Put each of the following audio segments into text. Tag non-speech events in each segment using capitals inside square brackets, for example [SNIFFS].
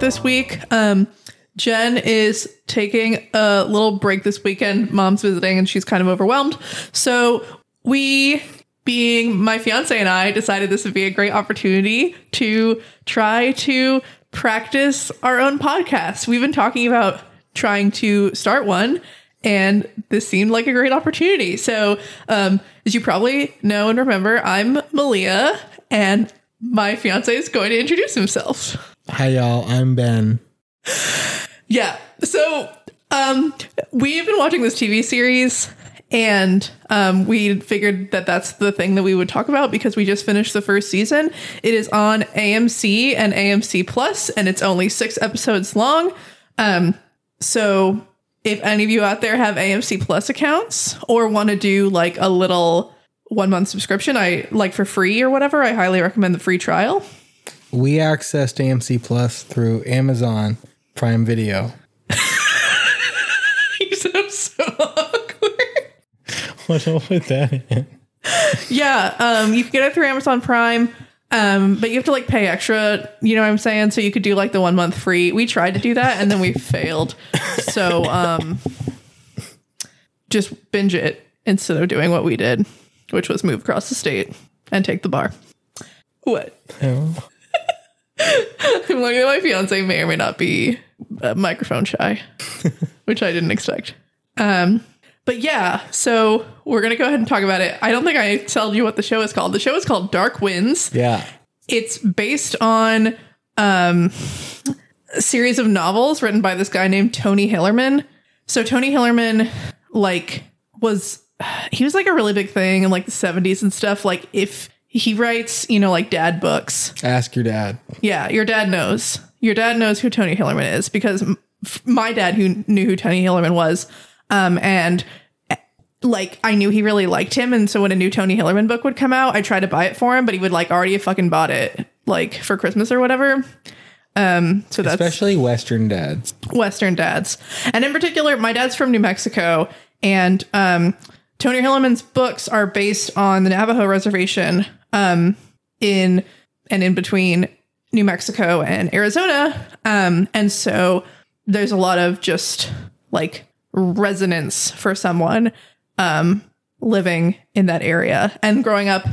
this week. Um, Jen is taking a little break this weekend. Mom's visiting and she's kind of overwhelmed. So we, being my fiance and I, decided this would be a great opportunity to try to practice our own podcast. We've been talking about trying to start one and this seemed like a great opportunity. So, um, as you probably know and remember, I'm Malia, and my fiance is going to introduce himself. Hi, y'all. I'm Ben. Yeah. So, um, we've been watching this TV series, and um, we figured that that's the thing that we would talk about because we just finished the first season. It is on AMC and AMC Plus, and it's only six episodes long. Um, so if any of you out there have AMC Plus accounts or want to do like a little one month subscription, I like for free or whatever, I highly recommend the free trial. We accessed AMC Plus through Amazon Prime Video. [LAUGHS] you sound so awkward. What I'll put that in. Yeah, um, you can get it through Amazon Prime. Um, but you have to like pay extra, you know what I'm saying? So you could do like the one month free. We tried to do that and then we failed. So um just binge it instead of doing what we did, which was move across the state and take the bar. What? Oh. I'm looking at my fiance may or may not be uh, microphone shy, [LAUGHS] which I didn't expect. Um, but yeah, so we're gonna go ahead and talk about it. I don't think I told you what the show is called. The show is called Dark Winds. Yeah. It's based on um, a series of novels written by this guy named Tony Hillerman. So Tony Hillerman, like, was he was like a really big thing in like the 70s and stuff. Like, if he writes, you know, like dad books, Ask your dad. yeah, your dad knows. Your dad knows who Tony Hillerman is because my dad who knew who Tony Hillerman was, um, and eh, like I knew he really liked him, and so when a new Tony Hillerman book would come out, I tried to buy it for him, but he would like already have fucking bought it like for Christmas or whatever. Um, so that's Especially Western dads. Western dads. And in particular, my dad's from New Mexico, and um, Tony Hillerman's books are based on the Navajo reservation um, in and in between New Mexico and Arizona. Um, and so there's a lot of just like resonance for someone um, living in that area and growing up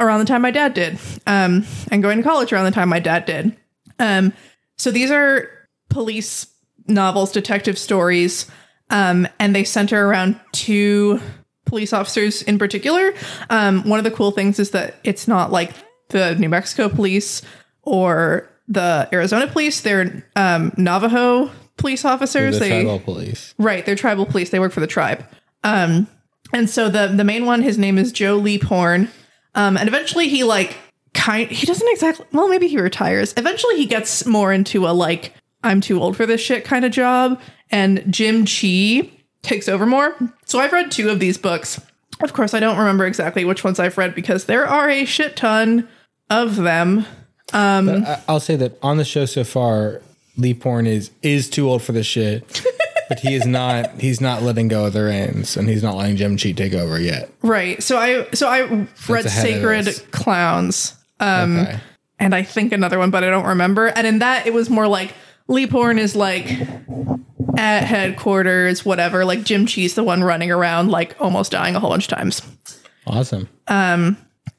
around the time my dad did, um, and going to college around the time my dad did. Um, so these are police novels, detective stories, um, and they center around two police officers in particular. Um, one of the cool things is that it's not like the New Mexico police or the Arizona police. They're um, Navajo police officers. The they tribal police. Right, they're tribal police. They work for the tribe. Um, and so the the main one, his name is Joe Leaphorn. Um, and eventually he like kind he doesn't exactly well, maybe he retires. Eventually he gets more into a like, I'm too old for this shit kind of job. And Jim Chee takes over more. So I've read two of these books. Of course, I don't remember exactly which ones I've read because there are a shit ton of them. Um, I- I'll say that on the show so far, Leaphorn is is too old for this shit. [LAUGHS] but he is not he's not letting go of the reins and he's not letting Jim Chee take over yet. right. So I so I read Sacred. Clowns. Um, okay. and I think another one, but I don't remember. And in that, it was more like Leaphorn is like at headquarters, whatever. Like Jim Chee's the one running around, like almost dying a whole bunch of times. Awesome.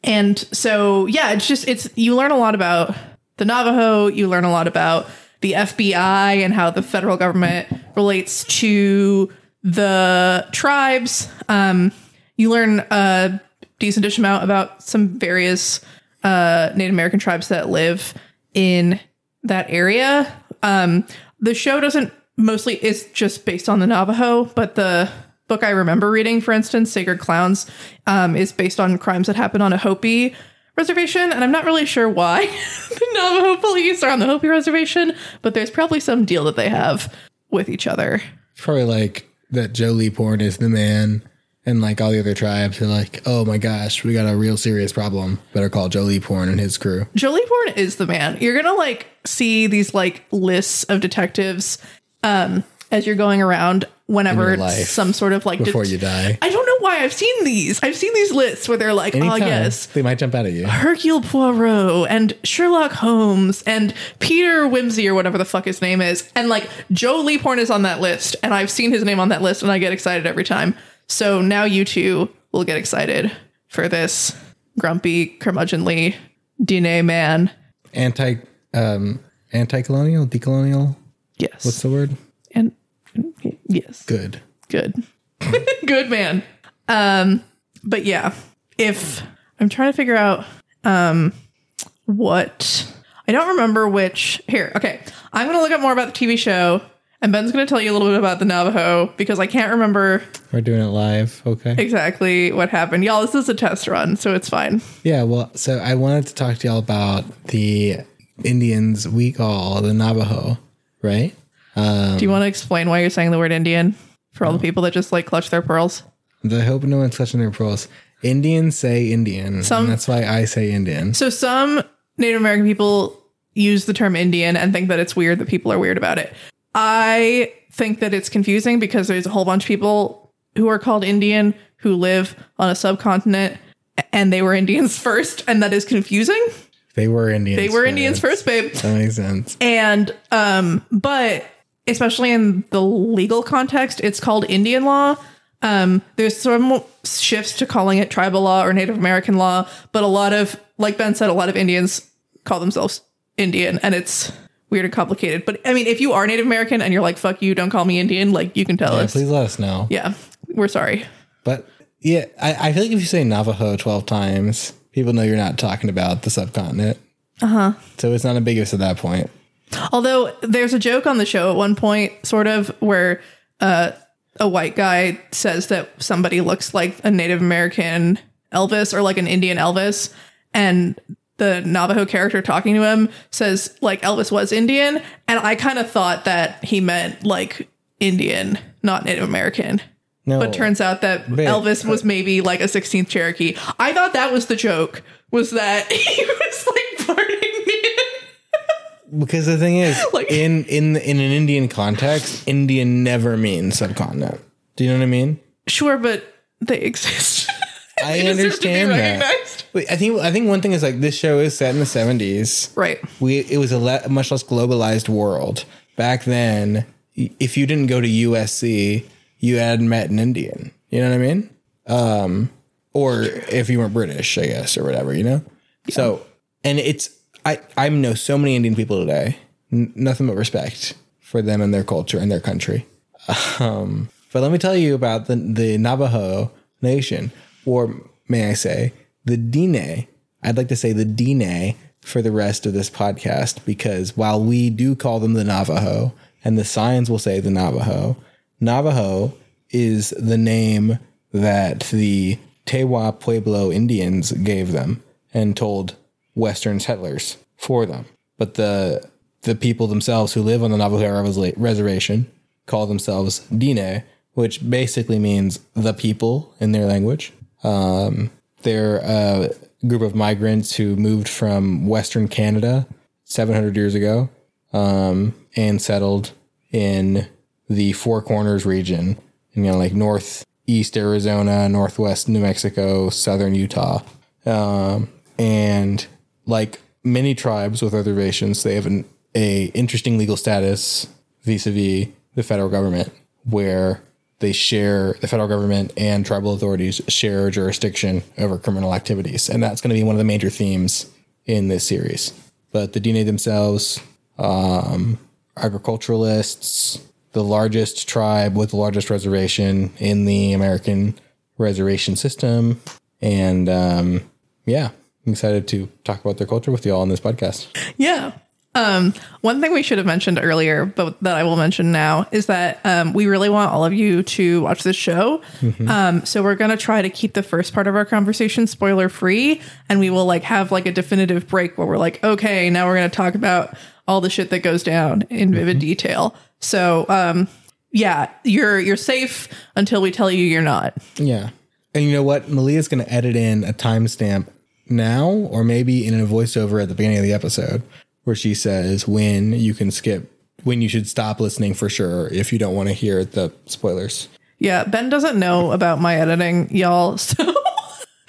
And so, yeah, it's just, it's, you learn a lot about the Navajo, you learn a lot about the FBI and how the federal government relates to the tribes. Um, you learn a decent amount about some various uh, Native American tribes that live in that area. Um, the show doesn't mostly is just based on the Navajo, but the book I remember reading, for instance, Sacred Clowns, um, is based on crimes that happened on a Hopi reservation, and I'm not really sure why [LAUGHS] the Navajo police are on the Hopi reservation, but there's probably some deal that they have with each other. Probably like that Joe Leaphorn is the man and like all the other tribes are like, oh my gosh, we got a real serious problem. Better call Joe Leaphorn and his crew. Joe Leaphorn is the man. You're gonna like see these like lists of detectives. Um, as you're going around whenever life some sort of like before det- you die. I don't know why I've seen these. I've seen these lists where they're like, oh yes, they might jump out at you. Hercule Poirot and Sherlock Holmes and Peter Wimsey or whatever the fuck his name is. And like Joe Leaphorn is on that list, and I've seen his name on that list, and I get excited every time. So now you two will get excited for this grumpy, curmudgeonly Dine man. Anti, um, anti-colonial, decolonial. Yes. What's the word? and yes. Good. Good. [LAUGHS] Good man. Um, but yeah, if I'm trying to figure out um what I don't remember which here, okay. I'm gonna look up more about the TV show and Ben's gonna tell you a little bit about the Navajo because I can't remember We're doing it live. Okay. exactly what happened. Y'all, this is a test run, so it's fine. Yeah. Well, so I wanted to talk to y'all about the Indians we call the Navajo, right? Um, Do you want to explain why you're saying the word Indian for all the oh. people that just like clutch their pearls? I hope no one's clutching their pearls. Indians say Indian. Some- and that's why I say Indian. So some Native American people use the term Indian and think that it's weird that people are weird about it. I think that it's confusing because there's a whole bunch of people who are called Indian who live on a subcontinent and they were Indians [LAUGHS] first and that is confusing. They were Indians. They were Indians first, babe. That makes sense. And um but especially in the legal context, it's called Indian law. Um, there's some shifts to calling it tribal law or Native American law, but a lot of, like Ben said, a lot of Indians call themselves Indian, and it's weird and complicated. But I mean, if you are Native American and you're like, "Fuck you, don't call me Indian," like you can tell Yeah, us. please let us know. Yeah, we're sorry. But yeah, I, I feel like if you say Navajo 12 times, people know you're not talking about the subcontinent. Uh huh. So it's not ambiguous at that point. Although there's a joke on the show at one point, sort of, where uh, a white guy says that somebody looks like a Native American Elvis or like an Indian Elvis, and the Navajo character talking to him says like Elvis was Indian, and I kind of thought that he meant like Indian, not Native American. No. But turns out that Elvis was maybe like a 16th Cherokee. I thought that was the joke, was that [LAUGHS] he was like part Indian. because the thing is, [LAUGHS] Like- in in in an Indian context, Indian never means subcontinent. Do you know what I mean? Sure, but they [LAUGHS] exist. [LAUGHS] I They deserve to be understand that. Wait, I think I think one thing is like this show is set in the 70s. Right. we it was a le- much less globalized world back then. If you didn't go to USC, you hadn't met an Indian. You know what I mean? Um, or if you weren't British, I guess, or whatever. You know. So, and it's I I know so many Indian people today. N- nothing but respect for them and their culture and their country. [LAUGHS] Um, but let me tell you about the the Navajo Nation, or may I say, the Dine. I'd like to say the Dine for the rest of this podcast because while we do call them the Navajo, and the signs will say the Navajo, Navajo is the name that the Tewa Pueblo Indians gave them and told Western settlers for them. But the the people themselves who live on the Navajo res- reservation call themselves Dine, which basically means the people in their language. Um, they're a group of migrants who moved from Western Canada 700 years ago um, and settled in the Four Corners region, you know, like northeast Arizona, northwest New Mexico, southern Utah. Um, and like many tribes with reservations, they have an a interesting legal status vis-a-vis the federal government, where they share the federal government and tribal authorities share jurisdiction over criminal activities, and that's going to be one of the major themes in this series. But the Dine themselves, um, agriculturalists, the largest tribe with the largest reservation in the American reservation system, and um, yeah, I'm excited to talk about their culture with you all on this podcast. Yeah. Um, one thing we should have mentioned earlier, but that I will mention now, is that um, we really want all of you to watch this show. Um, so we're gonna try to keep the first part of our conversation spoiler free, and we will like have like a definitive break where we're like, okay, now we're gonna talk about all the shit that goes down in vivid detail. So um, yeah, you're you're safe until we tell you you're not. Yeah. And you know what? Malia's going to edit in a timestamp now, or maybe in a voiceover at the beginning of the episode, where she says when you can skip when you should stop listening for sure if you don't want to hear the spoilers. Yeah, Ben doesn't know about my editing, y'all. [LAUGHS]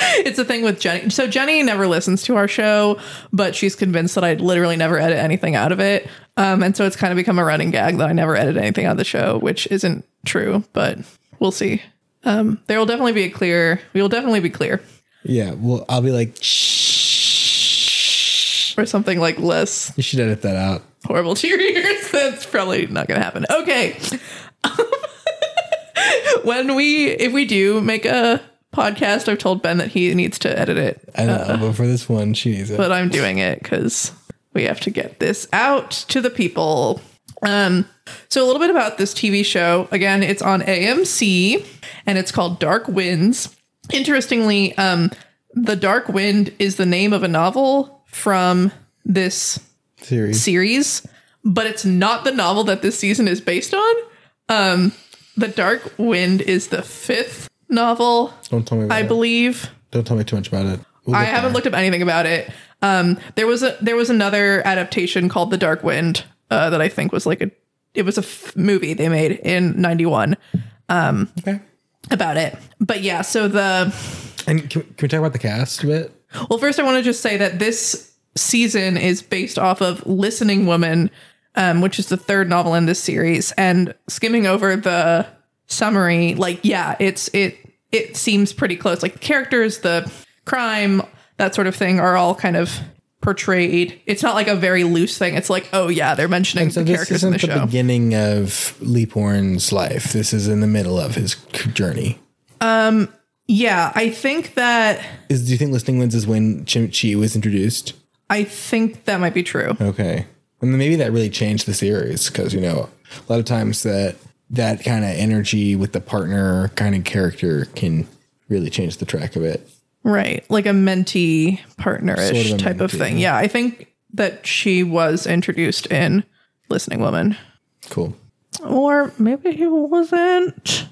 So it's a thing with Jenny. So Jenny never listens to our show, but she's convinced that I literally never edit anything out of it. Um, and so it's kind of become a running gag that I never edit anything out of the show, which isn't true, but we'll see. Um, there will definitely be a clear. We will definitely be clear, Yeah, well, I'll be like, shh. Or something like less You should edit that out. horrible to your ears. [LAUGHS] That's probably not going to happen. Okay. [LAUGHS] when we, if we do make a podcast, I've told Ben that he needs to edit it, I know, but for this one, she needs it. but I'm doing it because we have to get this out to the people. Um, so a little bit about this TV show. Again, it's on AMC and it's called Dark Winds. Interestingly, um, the Dark Wind is the name of a novel from this Series. series, but it's not the novel that this season is based on. Um, the Dark Wind is the fifth novel, Don't tell me. I it. believe. Don't tell me too much about it. We'll I haven't there. looked up anything about it. Um, there was a there was another adaptation called The Dark Wind uh, that I think was like a it was a f- movie they made in '91 Okay. about it. But yeah, so the And can, can we talk about the cast a bit? Well, first, I want to just say that this season is based off of Listening Woman, um, which is the third novel in this series. And skimming over the summary, like, yeah, it's it it seems pretty close. Like the characters, the crime, that sort of thing, are all kind of portrayed. It's not like a very loose thing. It's like, oh yeah, they're mentioning So the characters in the the, show. beginning of Leaphorn's life. This is in the middle of his journey. Yeah, I think that Is do you think Listening Winds is when Jim Chee was introduced? I think that might be true. Okay, and then maybe that really changed the series because you know a lot of times that that kind of energy with the partner kind of character can really change the track of it. Right. Like a mentee partnerish Sort of type of thing. Yeah. I think that she was introduced in Listening Woman. Cool. Or maybe he wasn't.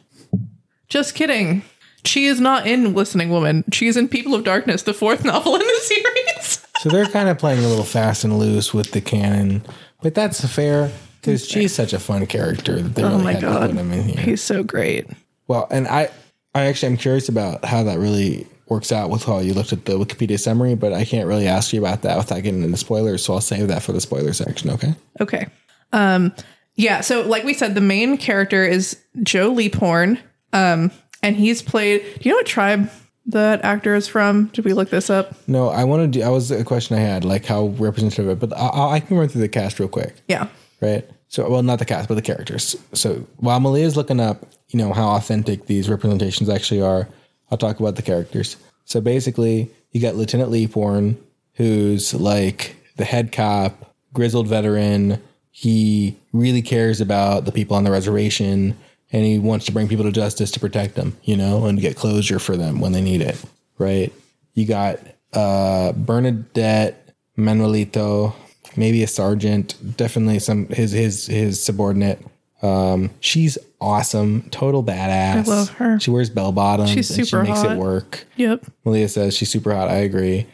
Just kidding. She is not in Listening Woman. She is in People of Darkness, the fourth [LAUGHS] novel in the series. So they're kind of playing a little fast and loose with the canon, but that's fair because she's such a fun character that they oh really my had to god. put him in here. He's so great. Well, and I, I actually am curious about how that really works out with how you looked at the Wikipedia summary, but I can't really ask you about that without getting into spoilers. So I'll save that for the spoiler section. Okay. Okay. Um yeah, so like we said, the main character is Joe Leaphorn. Um, and he's played do you know what tribe that actor is from? Did we look this up? No, I want to do. I was a question I had, like how representative, of it, but I, I can run through the cast real quick. Yeah. right? So, well, not the cast, but the characters. So, while Malia's looking up, you know, how authentic these representations actually are, I'll talk about the characters. So, basically, you got Lieutenant Leaphorn, who's like the head cop, grizzled veteran. He really cares about the people on the reservation and he wants to bring people to justice to protect them, you know, and get closure for them when they need it, right? You got uh, Bernadette Manuelito, maybe a sergeant, definitely some his his his subordinate. Um, she's awesome, total badass. I love her. She wears bell bottoms. She's and super she makes hot. it work. Yep. Malia says she's super hot. I agree.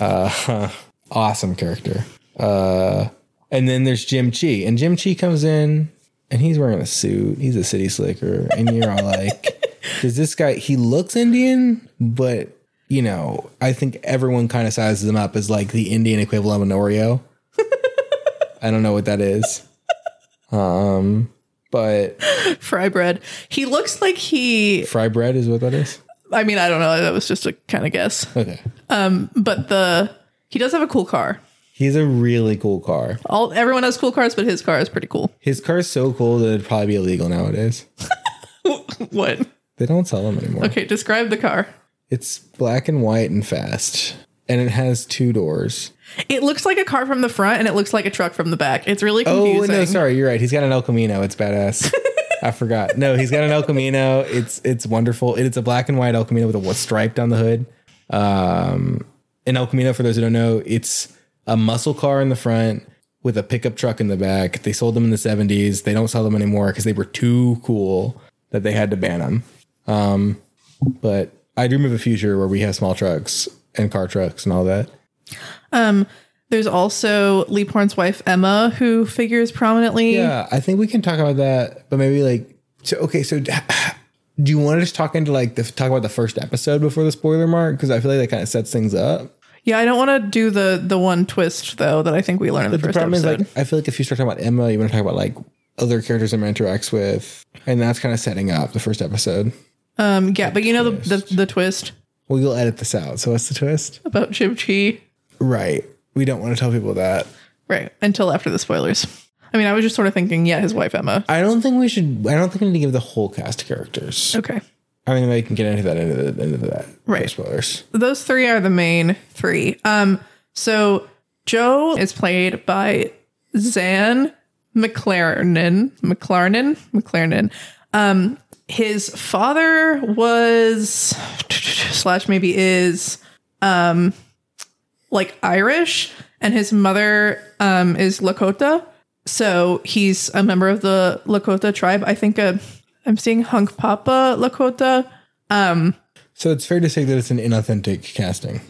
Uh, [LAUGHS] awesome character. Uh, and then there's Jim Chee, and Jim Chee comes in, and he's wearing a suit. He's a city slicker, and you're all like, [LAUGHS] "Does this guy? He looks Indian, but you know, I think everyone kind of sizes him up as like the Indian equivalent of an Oreo. I don't know what that is. Um, but [LAUGHS] Fry bread. He looks like he fry bread is what that is. I mean, I don't know, that was just a kind of guess. Okay. Um, but the he does have a cool car. He's a really cool car. All everyone has cool cars, but his car is pretty cool. His car's so cool that it'd probably be illegal nowadays. [LAUGHS] What? They don't sell them anymore. Okay, describe the car. It's black and white and fast, and it has two doors. It looks like a car from the front and it looks like a truck from the back. It's really confusing. Oh no, sorry, you're right. He's got an El Camino. It's badass. [LAUGHS] I forgot. No, he's got an El Camino. It's it's wonderful. It's a black and white El Camino with a stripe down the hood. Um, an El Camino, for those who don't know, it's a muscle car in the front with a pickup truck in the back. They sold them in the 70s. They don't sell them anymore because they were too cool that they had to ban them. Um, but I dream of a future where we have small trucks and car trucks and all that. There's also Leaphorn's wife Emma, who figures prominently. Yeah, I think we can talk about that, but maybe like so. Okay, so [SIGHS] do you want to just talk into like the talk about the first episode before the spoiler mark? Because I feel like that kind of sets things up. Yeah, I don't want to do the the one twist though that I think we learned in the the first problem episode. is like I feel like if you start talking about Emma, you want to talk about like other characters Emma interacts with, and that's kind of setting up the first episode. um, yeah, but you know the, the the twist Well, you'll edit this out. So what's the twist? about Jim Chee, Right. We don't want to tell people that. right? Until after the spoilers. I mean, I was just sort of thinking, yeah, his wife Emma. I don't think we should. I don't think we need to give the whole cast characters. Okay, I mean, they can get into that into, the, into that. Right. Spoilers. those three are the main three. Um, so Joe is played by Zahn McLaren, McLaren, McLaren. Um, his father was [TSK] slash maybe is um like Irish, and his mother um is Lakota. So he's a member of the Lakota tribe. I think uh, I'm seeing Hunkpapa Lakota. So it's fair to say that it's an inauthentic casting.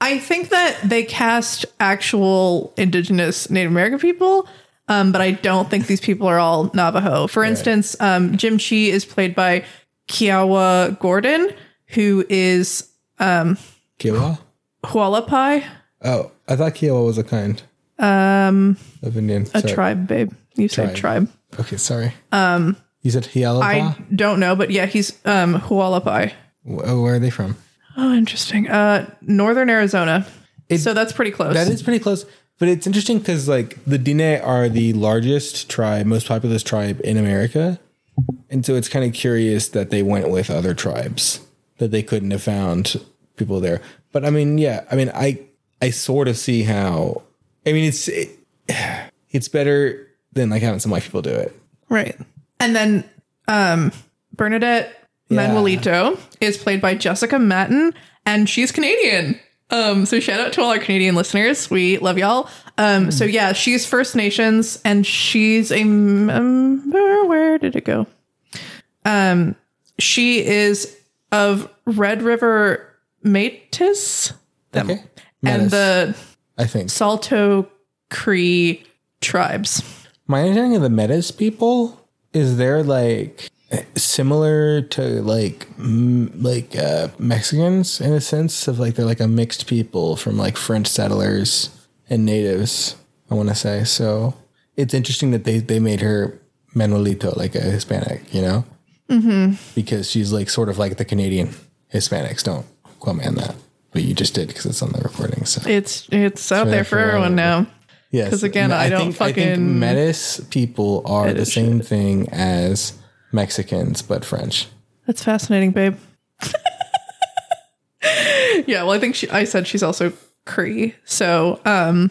I think that they cast actual indigenous Native American people, um, but I don't think these people are all Navajo. For instance, um, Jim Chi is played by Kiowa Gordon, who is Kiowa? Hualapai, Oh, I thought Kiowa was a kind um, of Indian. a tribe, babe. You said Tribe. tribe. Okay, sorry. Um, you said Hialapa? I don't know, but yeah, he's um, Hualapai. Wh- oh, where are they from? Oh, interesting. Uh, Northern Arizona. so that's pretty close. That is pretty close. But it's interesting because like the Dine are the largest tribe, most populous tribe in America. And so it's kind of curious that they went with other tribes that they couldn't have found people there. But I mean, yeah, I mean, I I sort of see how. I mean, it's it, [SIGHS] it's better than like having some white people do it. Right. And then um Bernadette Yeah. Manuelito is played by Jessica Matten and she's Canadian. Um so shout out to all our Canadian listeners. We love y'all. Um so yeah, she's First Nations and she's a member where did it go? Um she is of Red River Métis Okay, and the I think Saulteaux Cree tribes. My understanding of the Metis people is they're like similar to like m- like uh, Mexicans in a sense of like they're like a mixed people from like French settlers and natives. I want to say so. It's interesting that they they made her Manuelito like a Hispanic, you know, mm-hmm. because she's like sort of like the Canadian Hispanics. Don't quote me on that, but you just did because it's on the recording. So It's it's out there there for everyone. now. Yes, 'Cause again, I don't think, I think fucking Metis people are the same thing as Mexicans, but French. That's fascinating, babe. [LAUGHS] yeah, well, I think she, I said she's also Cree. So, um,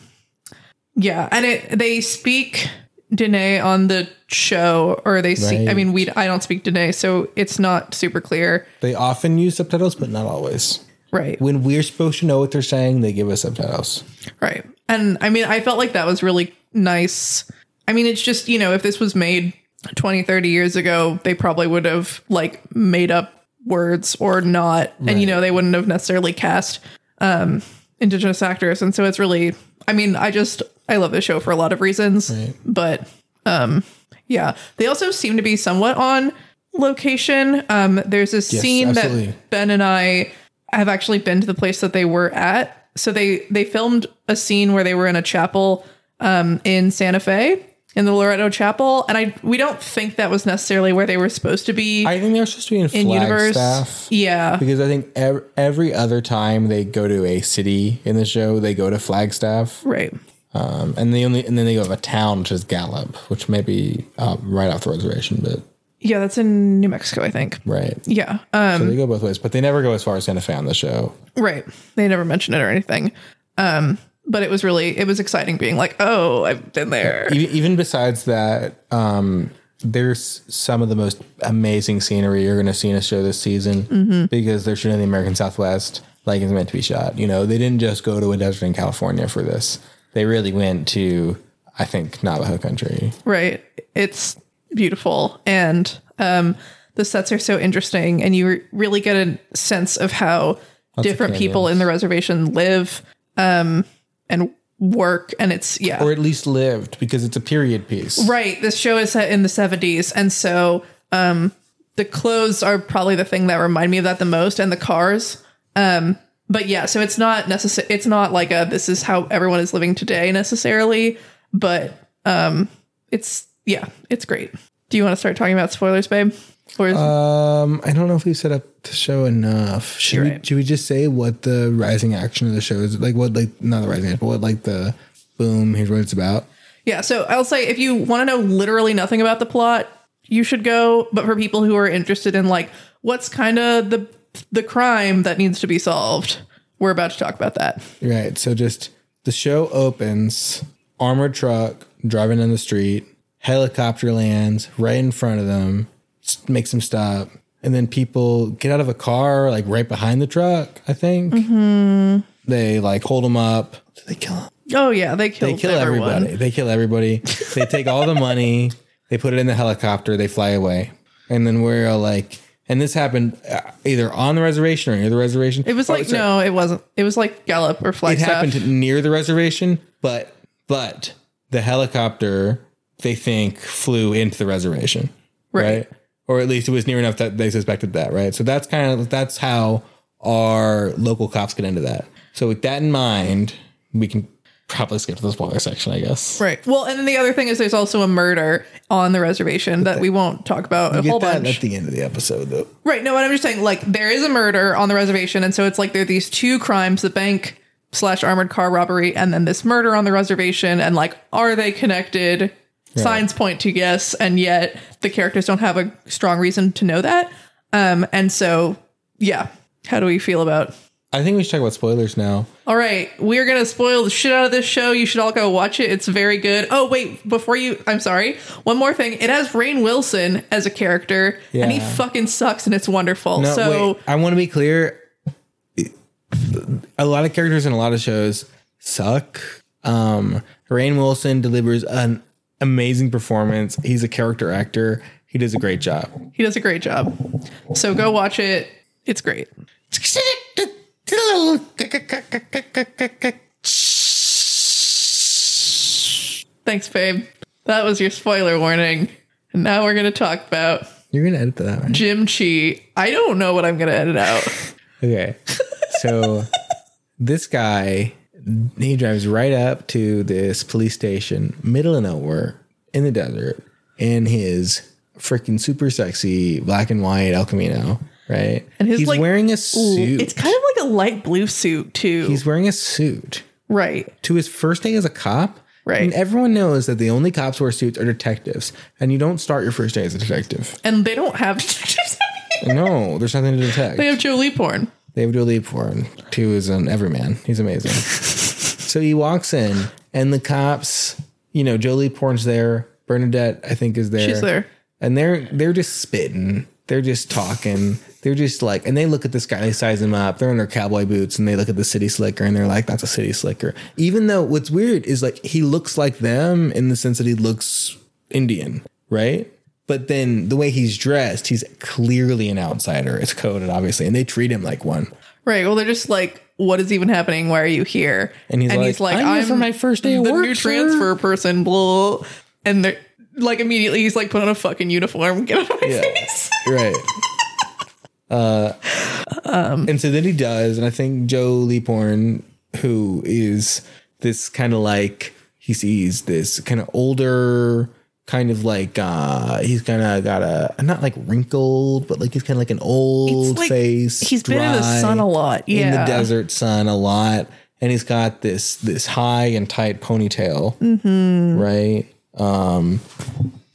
yeah, and it they speak Dene on the show, or they see. I mean, we I don't speak Dene, so it's not super clear, They often use subtitles, but not always. right? When we're supposed to know what they're saying, they give us subtitles. Right. And I mean, I felt like that was really nice. I mean, it's just, you know, if this was made 20, 30 years ago, they probably would have like made up words or not. And, you know, they wouldn't have necessarily cast um, indigenous actors. And so it's really, I mean, I just, I love the show for a lot of reasons. But um, yeah, they also seem to be somewhat on location. Um, there's a scene absolutely. that Ben and I have actually been to the place that they were at. So they they filmed a scene where they were in a chapel um, in Santa Fe in the Loretto Chapel, and I we don't think that was necessarily where they were supposed to be I think they were supposed to be in, in universe. Flagstaff. Yeah, Because I think ev- every other time they go to a city in the show, they go to Flagstaff, right. um, and they only and then they go to a town which is Gallup, which may be uh, right off the reservation, but Yeah, that's in New Mexico, I think. right. Yeah, um, So they go both ways, but they never go as far as Santa Fe on the show. right. They never mentioned it or anything. Um, but it was really it was exciting being like, oh, I've been there. even, even besides that, um, there's some of the most amazing scenery you're going to see in a show this season because they're shooting in the American Southwest like it's meant to be shot. You know, they didn't just go to a desert in California for this. They really went to, I think, Navajo country. Right. It's beautiful. And um, the sets are so interesting. And you really get a sense of how different people in the reservation live um, and work and it's yeah or at least lived because it's a period piece. Right. This show is set in the 70s. And so um, the clothes are probably the thing that remind me of that the most and the cars. Um, but yeah, so it's not necessary. It's not like a this is how everyone is living today necessarily. But um, it's, yeah, it's great. Do you want to start talking about spoilers, babe? Or is, Um, I don't know if we set up the show enough. Should You're we, right. should we just say what the rising action of the show is? Like what, like not the rising action, but what like the boom? Here's what it's about. yeah, so I'll say if you want to know literally nothing about the plot, you should go. But for people who are interested in like what's kind of the the crime that needs to be solved, we're about to talk about that. Right. So just the show opens, armored truck driving down the street, helicopter lands right in front of them, makes them stop, and then people get out of a car like right behind the truck. I think they like hold them up. Do they kill them? Oh yeah, they killed They kill everyone. everybody. They kill everybody. they take all the money. [LAUGHS] They put it in the helicopter. They fly away, and then we're all like. And this happened uh, either on the reservation or near the reservation. It was Oh, like sorry. no, it wasn't. It was like Gallup or flight. it happened near the reservation, but but the helicopter they think flew into the reservation, Right. right? Or at least it was near enough that they suspected that, right? So that's kind of that's how our local cops get into that. So with that in mind, we can probably skip to the spoiler section, I guess. Right. Well, and then the other thing is there's also a murder on the reservation that we won't talk about a Get whole that bunch. at the end of the episode, though. right. No, what I'm just saying, like there is a murder on the reservation, and so it's like there are these two crimes: the bank slash armored car robbery, and then this murder on the reservation. And like, are they connected? Signs point to yes, and yet the characters don't have a strong reason to know that. Um, and so yeah, how do we feel about? I think we should talk about spoilers now. All right, we're gonna spoil the shit out of this show. You should all go watch it. It's very good. Oh wait, before you, I'm sorry. One more thing. It has Rainn Wilson as a character, and he fucking sucks, and it's wonderful. No, so wait. I want to be clear. A lot of characters in a lot of shows suck. Um, Rainn Wilson delivers an amazing performance. He's a character actor. He does a great job. he does a great job. So go watch it. It's great. Thanks, babe. That was your spoiler warning. And now we're gonna talk about You're gonna edit that, right? Jim Chee. I don't know what I'm gonna edit out. Okay. So [LAUGHS] this guy, he drives right up to this police station, middle of nowhere, in the desert, in his freaking super sexy black and white El Camino, right? And his, he's like, wearing a suit. It's kind of like a light blue suit too. he's wearing a suit right. to his first day as a cop. Right. And everyone knows that the only cops who wear suits are detectives, and you don't start your first day as a detective. And they don't have detectives. [LAUGHS] no, there's nothing to detect. they have Joe Leaphorn. They have Joe Leaphorn, who is an everyman. He's amazing. [LAUGHS] so he walks in, and the cops, you know, Joe Leaphorn's there. Bernadette, I think, is there. She's there. and they're they're just spitting. They're just talking. They're just like, and they look at this guy. They size him up. They're in their cowboy boots, and they look at the city slicker, and they're like, "That's a city slicker." Even though what's weird is like he looks like them in the sense that he looks Indian, right? But then the way he's dressed, he's clearly an outsider. It's coded, obviously, and they treat him like one. Right. Well, they're just like, what is even happening? Why are you here? And he's like, "I'm here for my first day of the work, new sir." transfer person. Blah. And they're like immediately he's like, put on a fucking uniform. [LAUGHS] Get out of my Yeah. face. [LAUGHS] right. Uh, and so then he does, and I think Joe Leaphorn, who is this kind of like he sees this kind of older, kind of like uh he's kind of got a not like wrinkled, but like he's kind of like an old like face. He's been in the dry, sun a lot. Yeah. in the desert sun a lot, and he's got this this high and tight ponytail, Mm-hmm. right? Um,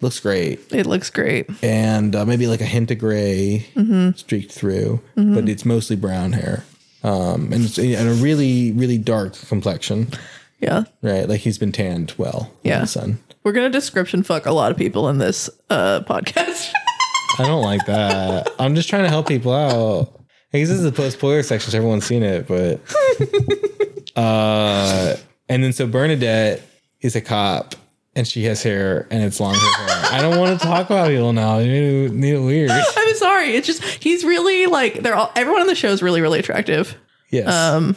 looks great It looks great. and uh, maybe like a hint of gray Mm-hmm. streaked through, but it's mostly brown hair. Um, and, it's, and a really, really dark complexion, Yeah. right? Like he's been tanned well in Yeah. the sun. We're gonna description fuck a lot of people in this uh podcast. [LAUGHS] I don't like that. I'm just trying to help people out. I guess this is the post spoiler section, so everyone's seen it, but [LAUGHS] uh, and then so Bernadette is a cop, and she has hair, and it's long hair. I don't want to talk about people now. You made it weird. I'm sorry. It's just he's really like they're all everyone on the show is really, really attractive. Yes. Um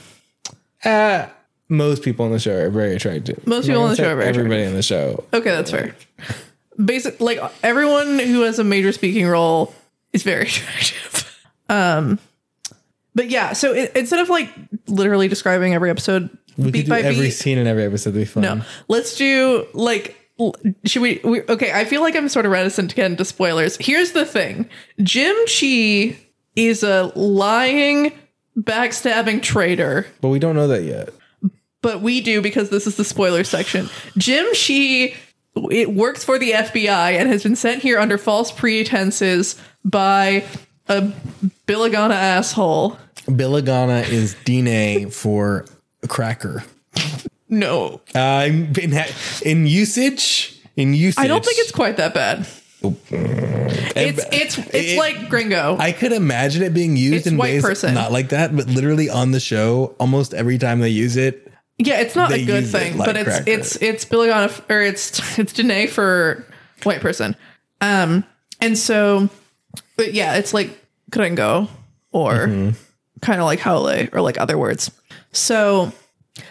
Uh, most people on the show are very attractive. Most people on the show are very everybody on the show. Okay, that's fair. Basic, like everyone who has a major speaking role is very [LAUGHS] attractive. Um, but yeah, so it, instead of like literally describing every episode We beat could do by every beat, scene in every episode. Would be fun. no, let's do like. l- Should we, we? Okay, I feel like I'm sort of reticent to get into spoilers. Here's the thing: Jim Chee is a lying, backstabbing traitor but we don't know that yet. But we do because this is the spoiler section. Jim Chee it works for the FBI and has been sent here under false pretenses by a Bilagáana asshole. Bilagáana is Dine for cracker. No, Uh, in, in usage, in usage, I don't think it's quite that bad. It's it's it's It- like Gringo. I could imagine it being used It's in white ways person. not like that, but literally on the show, almost every time they use it, yeah, it's not they a good use it thing, like but it's cracker. it's it's Bilagáana f- or it's [LAUGHS] it's Dine for white person. Um, and so, but yeah, it's like Gringo or Mm-hmm. kind of like Haole or like other words. So,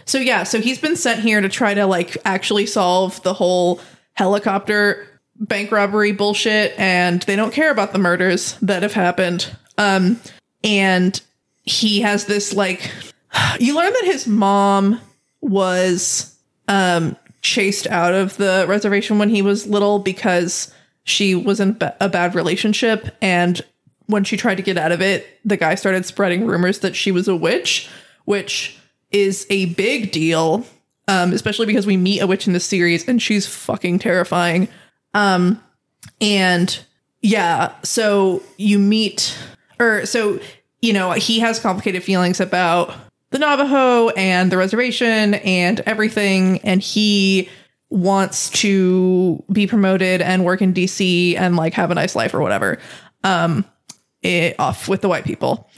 so yeah, so he's been sent here to try to like actually solve the whole helicopter bank robbery bullshit, and they don't care about the murders that have happened. Um, and he has this like, [SIGHS] you learn that his mom was um chased out of the reservation when he was little because she was in a bad relationship. And when she tried to get out of it the guy started spreading rumors that she was a witch which is a big deal um especially because we meet a witch in the series and she's fucking terrifying. Um and yeah so you meet or so you know he has complicated feelings about the navajo and the reservation and everything and he wants to be promoted and work in dc and like have a nice life or whatever um it, off with the white people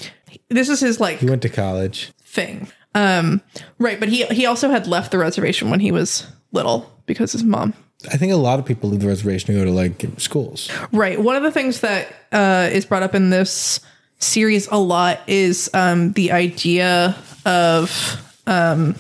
this is his like he went to college. thing um right but he he also had left the reservation when he was little because his mom I think a lot of people leave the reservation to go to like schools. Right. One of the things that uh, is brought up in this series a lot is um, the idea of um,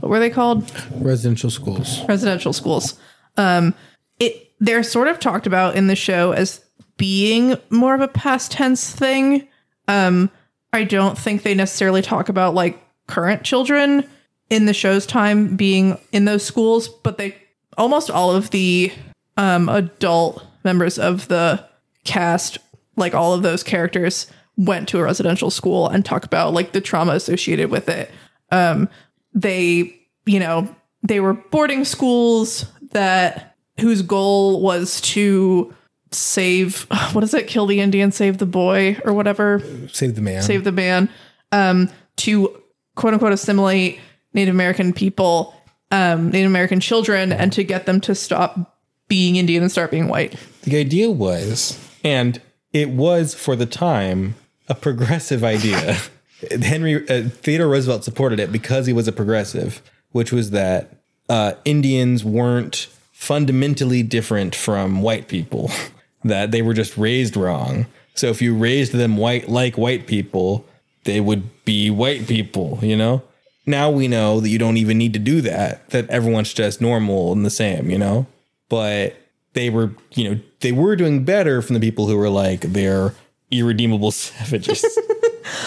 what were they called? Residential schools. Residential schools. Um, it they're sort of talked about in the show as being more of a past tense thing. Um, I don't think they necessarily talk about like current children in the show's time being in those schools, but they almost all of the um, adult members of the cast, like all of those characters, went to a residential school and talk about like the trauma associated with it. Um, they, you know, they were boarding schools that whose goal was to save [SIGHS] what is it kill the indian save the boy or whatever Save the man. save the man um, to quote unquote assimilate Native American people, um, Native American children, and to get them to stop being Indian and start being white. The idea was, and it was for the time, a progressive idea. [LAUGHS] Henry uh, Theodore Roosevelt supported it because he was a progressive, which was that uh, Indians weren't fundamentally different from white people; [LAUGHS] that they were just raised wrong. So if you raised them white like white people, they would be white people. You know. Now we know that you don't even need to do that. That everyone's just normal and the same. You know but they were, you know, they were doing better from the people who were like they're irredeemable [LAUGHS] savages.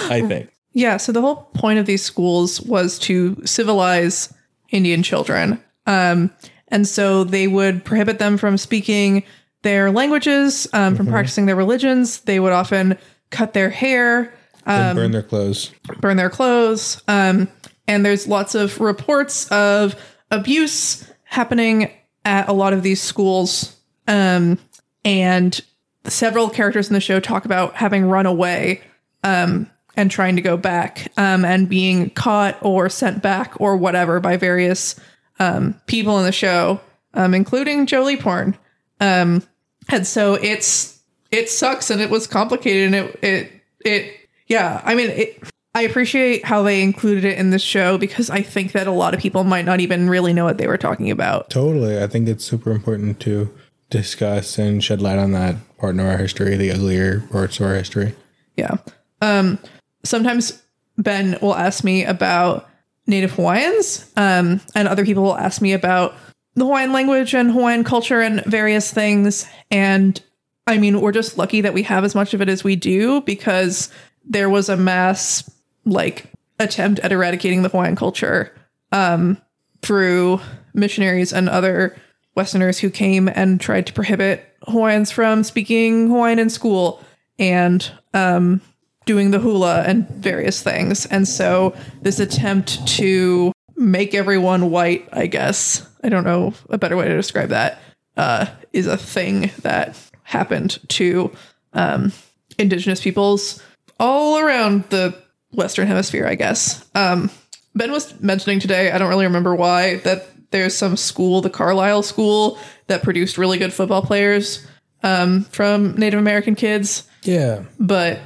I [LAUGHS] think. Yeah, so the whole point of these schools was to civilize Indian children. Um, and so they would prohibit them from speaking their languages, um, from practicing their religions. They would often cut their hair, And burn their clothes. burn their clothes. Um, and there's lots of reports of abuse happening at a lot of these schools. Um, and several characters in the show talk about having run away um, and trying to go back um, and being caught or sent back or whatever by various um, people in the show, um, including Joe Leaphorn. Um, and so it's it sucks and it was complicated and it it it yeah. I mean it. I appreciate how they included it in the show because I think that a lot of people might not even really know what they were talking about. Totally. I think it's super important to discuss and shed light on that part of our history, the uglier parts of our history. Yeah. Um sometimes Ben will ask me about Native Hawaiians. Um, and other people will ask me about the Hawaiian language and Hawaiian culture and various things. And I mean, we're just lucky that we have as much of it as we do because there was a mass like attempt at eradicating the Hawaiian culture um, through missionaries and other Westerners who came and tried to prohibit Hawaiians from speaking Hawaiian in school and um, doing the hula and various things. And so this attempt to make everyone white, I guess, I don't know a better way to describe that, uh, is a thing that happened to um, indigenous peoples all around the Western Hemisphere, I guess. Um, ben was mentioning today, I don't really remember why, that there's some school, the Carlisle School, that produced really good football players um, from Native American kids. Yeah. But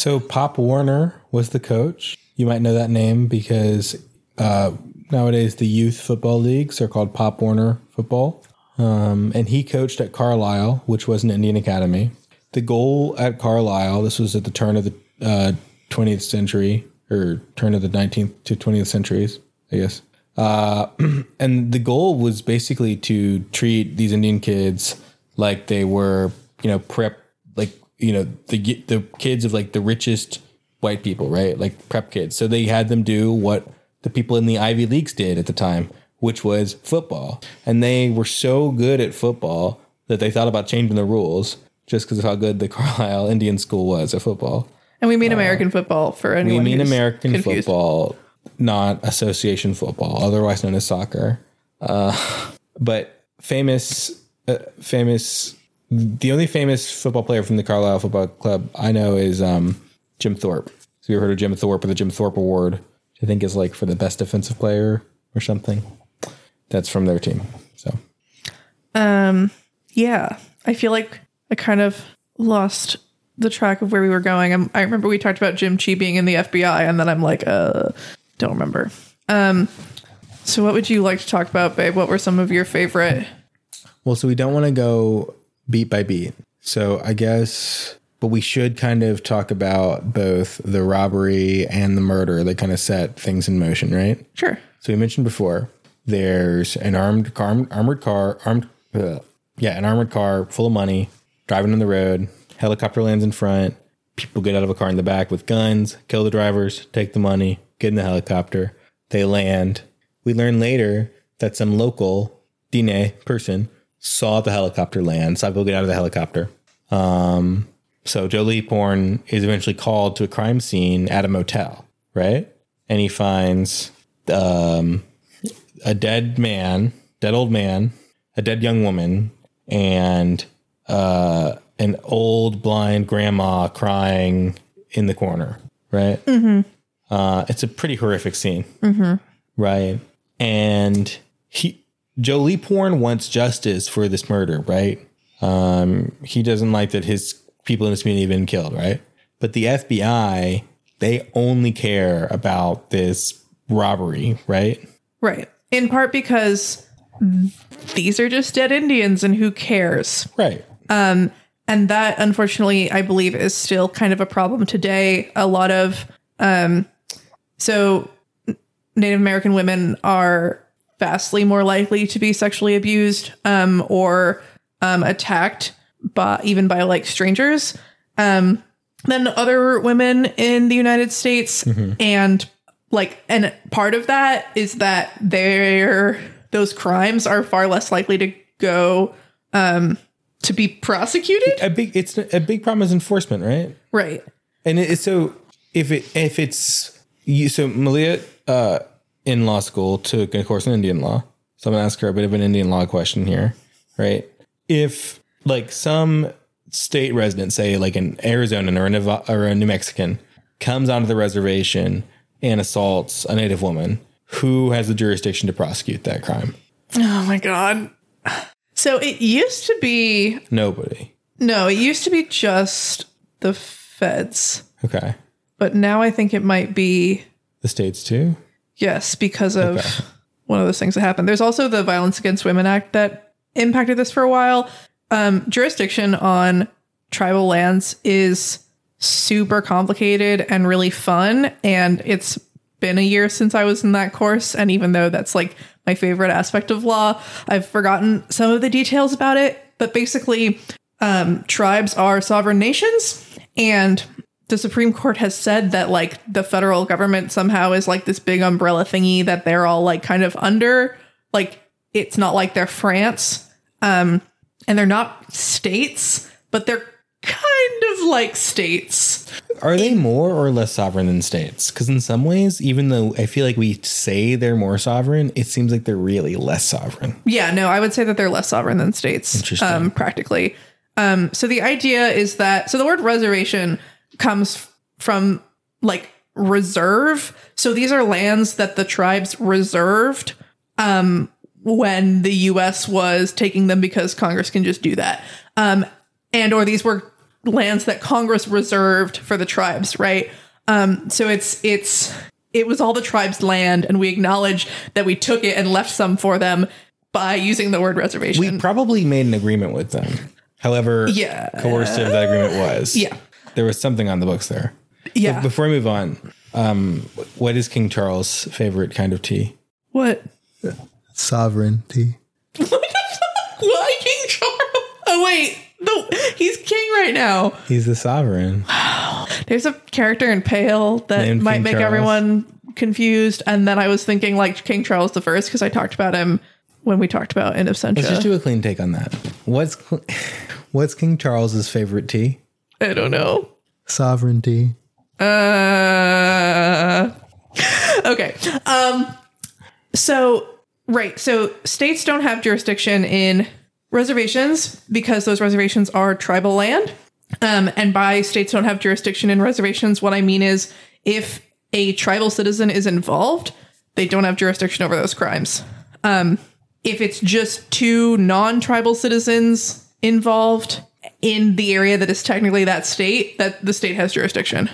So Pop Warner was the coach. You might know that name because uh, nowadays the youth football leagues are called Pop Warner Football. Um, and he coached at Carlisle, which was an Indian academy. The goal at Carlisle, this was at the turn of the uh, 20th century, or turn of the 19th to 20th centuries, I guess. Uh, [CLEARS THROAT] and the goal was basically to treat these Indian kids like they were, you know, prep, like you know, the the kids of like the richest white people, right? Like prep kids. So they had them do what the people in the Ivy Leagues did at the time, which was football. And they were so good at football that they thought about changing the rules just because of how good the [LAUGHS] Carlisle Indian School was at football. and we mean American football for anyone. We mean American confused. football, not association football, otherwise known as soccer. Uh, but famous, uh, famous. The only famous football player from the Carlisle Football Club I know is um, Jim Thorpe. So you ever heard of Jim Thorpe or the Jim Thorpe Award? Which I think is like for the best defensive player or something. That's from their team. So Um, yeah, I feel like I kind of lost the track of where we were going. I'm, I remember we talked about Jim Chee being in the FBI, and then I'm like, uh, don't remember. Um, so what would you like to talk about, babe? What were some of your favorite? Well, so we don't want to go beat by beat. So I guess, but we should kind of talk about both the robbery and the murder that kind of set things in motion, right? Sure. So we mentioned before there's an armed car, armored car, armed, uh, yeah, an armored car full of money driving on the road. Helicopter lands in front. People get out of a car in the back with guns, kill the drivers, take the money, get in the helicopter. They land. We learn later that some local Dine person saw the helicopter land, saw people get out of the helicopter. Um, so Joe Leaphorn is eventually called to a crime scene at a motel, right? And he finds um, a dead man, dead old man, a dead young woman, and uh, an old blind grandma crying in the corner, right? Mm-hmm. Uh, it's a pretty horrific scene, mm-hmm. right? And he, Joe Leaphorn wants justice for this murder, right? Um, he doesn't like that his people in his community have been killed, right? But the FBI, they only care about this robbery, right? Right. In part because these are just dead Indians, and who cares? Right. Um, and that, unfortunately, I believe is still kind of a problem today. A lot of, um, so Native American women are vastly more likely to be sexually abused, um, or, um, attacked by even by like strangers, um, than other women in the United States. And like, and part of that is that their, those crimes are far less likely to go, um, to be prosecuted. A big it's a big problem is enforcement, right? Right. And it, so if it if it's you so Malia uh in law school took a course in Indian law. So I'm gonna ask her a bit of an Indian law question here, right? If like some state resident, say like an Arizonan or a, Neva- or a New Mexican, comes onto the reservation and assaults a Native woman, who has the jurisdiction to prosecute that crime? Oh my god. So it used to be Nobody. no, it used to be just the feds, Okay. But now I think it might be The states too. yes because of Okay. one of those things that happened. There's also the Violence Against Women Act that impacted this for a while. Um, jurisdiction on tribal lands is super complicated and really fun, and it's been a year since I was in that course. And even though that's like my favorite aspect of law, I've forgotten some of the details about it. But basically, um, tribes are sovereign nations. And the Supreme Court has said that like the federal government somehow is like this big umbrella thingy that they're all like kind of under. Like it's not like they're France. Um, and they're not states, but they're kind of like states. Are they more or less sovereign than states? Because in some ways, even though I feel like we say they're more sovereign, it seems like they're really less sovereign. Yeah, no, I would say that they're less sovereign than states. Interesting. Um, practically. Um, so the idea is that so the word reservation comes from like reserve. So these are lands that the tribes reserved um, when the U.S. was taking them because Congress can just do that. Um, and or these were lands that Congress reserved for the tribes, right? Um, so it's it's it was all the tribes' land, and we acknowledge that we took it and left some for them by using the word reservation. We probably made an agreement with them. However, Yeah. coercive that agreement was. Yeah. There was something on the books there. yeah. Before I move on, um, what is King Charles' favorite kind of tea? what? Sovereignty. [LAUGHS] Why King Charles? Oh wait, no, he's king right now. He's the sovereign. [GASPS] There's a character in Pale that Named might King make Charles. everyone confused, and then I was thinking like King Charles the First because I talked about him when we talked about In Let's just do a clean take on that. What's [LAUGHS] what's King Charles's favorite tea? I don't know. Sovereignty. Uh, [LAUGHS] okay. Um. So right. So states don't have jurisdiction in reservations because those reservations are tribal land. Um, and by states don't have jurisdiction in reservations, what I mean is if a tribal citizen is involved, they don't have jurisdiction over those crimes. Um, if it's just two non-tribal citizens involved in the area that is technically that state, that the state has jurisdiction.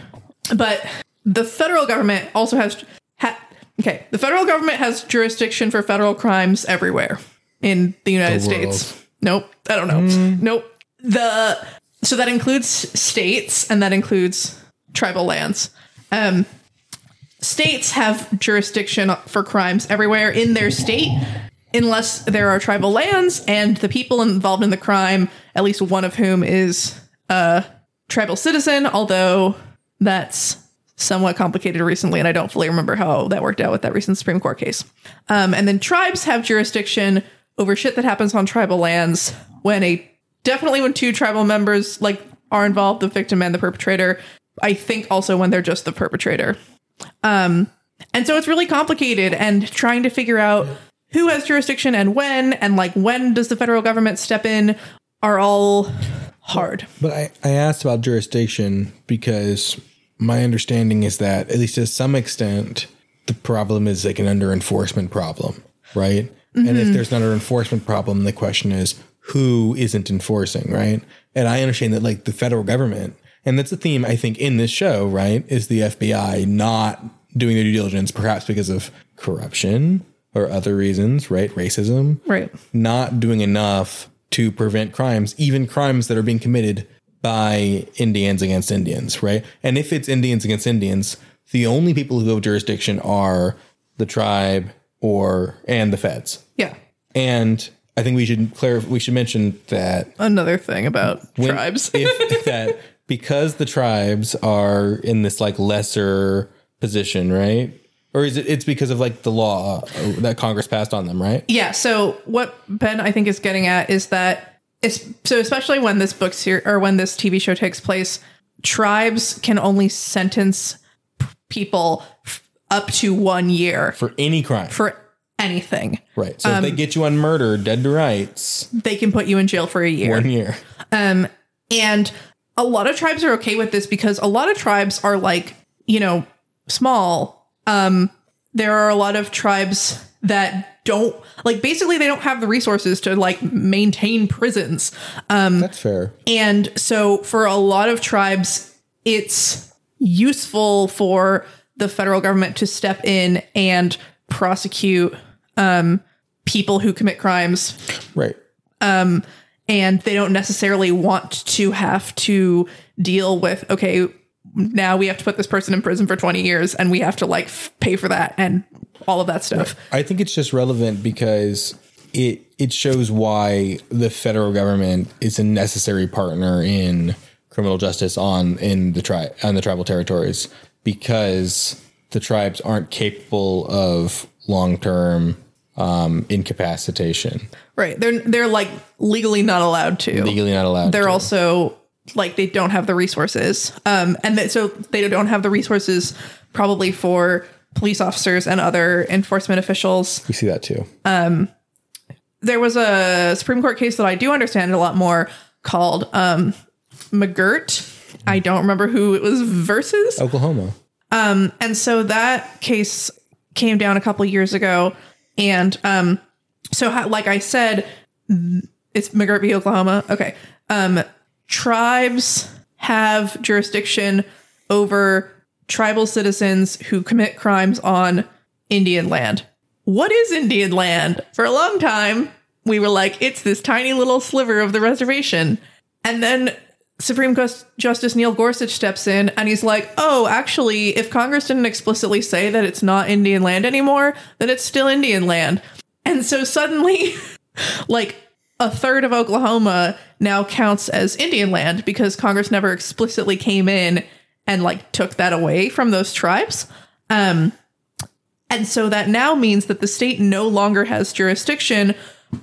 But the federal government also has ha, okay, the federal government has jurisdiction for federal crimes everywhere in the United The. States. Nope, I don't know. Nope. The so that includes states and that includes tribal lands. Um, states have jurisdiction for crimes everywhere in their state unless there are tribal lands and the people involved in the crime, at least one of whom is a tribal citizen, although that's somewhat complicated recently and I don't fully remember how that worked out with that recent Supreme Court case. Um, and then tribes have jurisdiction over shit that happens on tribal lands when a definitely when two tribal members like are involved, the victim and the perpetrator. I think also when they're just the perpetrator. Um, and so it's really complicated and trying to figure out who has jurisdiction and when, and like when does the federal government step in, are all hard. But I, I asked about jurisdiction because my understanding is that, at least to some extent, the problem is like an under enforcement problem, right? And if mm-hmm. there's an under enforcement problem, the question is who isn't enforcing, right? And I understand that like the federal government, and that's a theme I think in this show, right, is the FBI not doing their due diligence, perhaps because of corruption or other reasons, right? Racism Right. not doing enough to prevent crimes, even crimes that are being committed by Indians against Indians, right? And if it's Indians against Indians, the only people who have jurisdiction are the tribe or and the feds. Yeah. And I think we should clarify we should mention that Another thing about when- tribes. if that because the tribes are in this like lesser position, right? Or is it it's because of like the law that Congress passed on them, right? Yeah. So what Ben I think is getting at is that it's so especially when this book ser- or when this TV show takes place, tribes can only sentence people f- up to one year For any crime. for anything. Right. So if Um, they get you on murder, dead to rights, They can put you in jail for a year. one year. Um, and a lot of tribes are okay with this because a lot of tribes are like, you know, small. Um, there are a lot of tribes that don't like basically they don't have the resources to like maintain prisons. Um, That's fair. and so for a lot of tribes, it's useful for the federal government to step in and prosecute um, people who commit crimes Right. and they don't necessarily want to have to deal with okay now we have to put this person in prison for 20 years and we have to like f- pay for that and all of that stuff. I think it's just relevant because it it shows why the federal government is a necessary partner in criminal justice on in the tri- on the tribal territories because the tribes aren't capable of long term um, incapacitation. Right. They're they're like legally not allowed to. Legally not allowed. they're to. also like they don't have the resources. Um and that, so they don't have the resources probably for police officers and other enforcement officials. We see that too. um there was a supreme court case that i do understand a lot more called um mcgirt. I don't remember who it was versus. Oklahoma. um and so that case came down a couple years ago and um so how, like i said it's mcgirt v. Oklahoma. Okay. Um tribes have jurisdiction over tribal citizens who commit crimes on indian land. What is indian land? For a long time we were like it's this tiny little sliver of the reservation. And then Supreme Cus- Justice Neil Gorsuch steps in and he's like, oh, actually, if Congress didn't explicitly say that it's not Indian land anymore, then it's still Indian land. And so suddenly, [LAUGHS] like, a third of Oklahoma now counts as Indian land because Congress never explicitly came in and, like, took that away from those tribes. Um, and so that now means that the state no longer has jurisdiction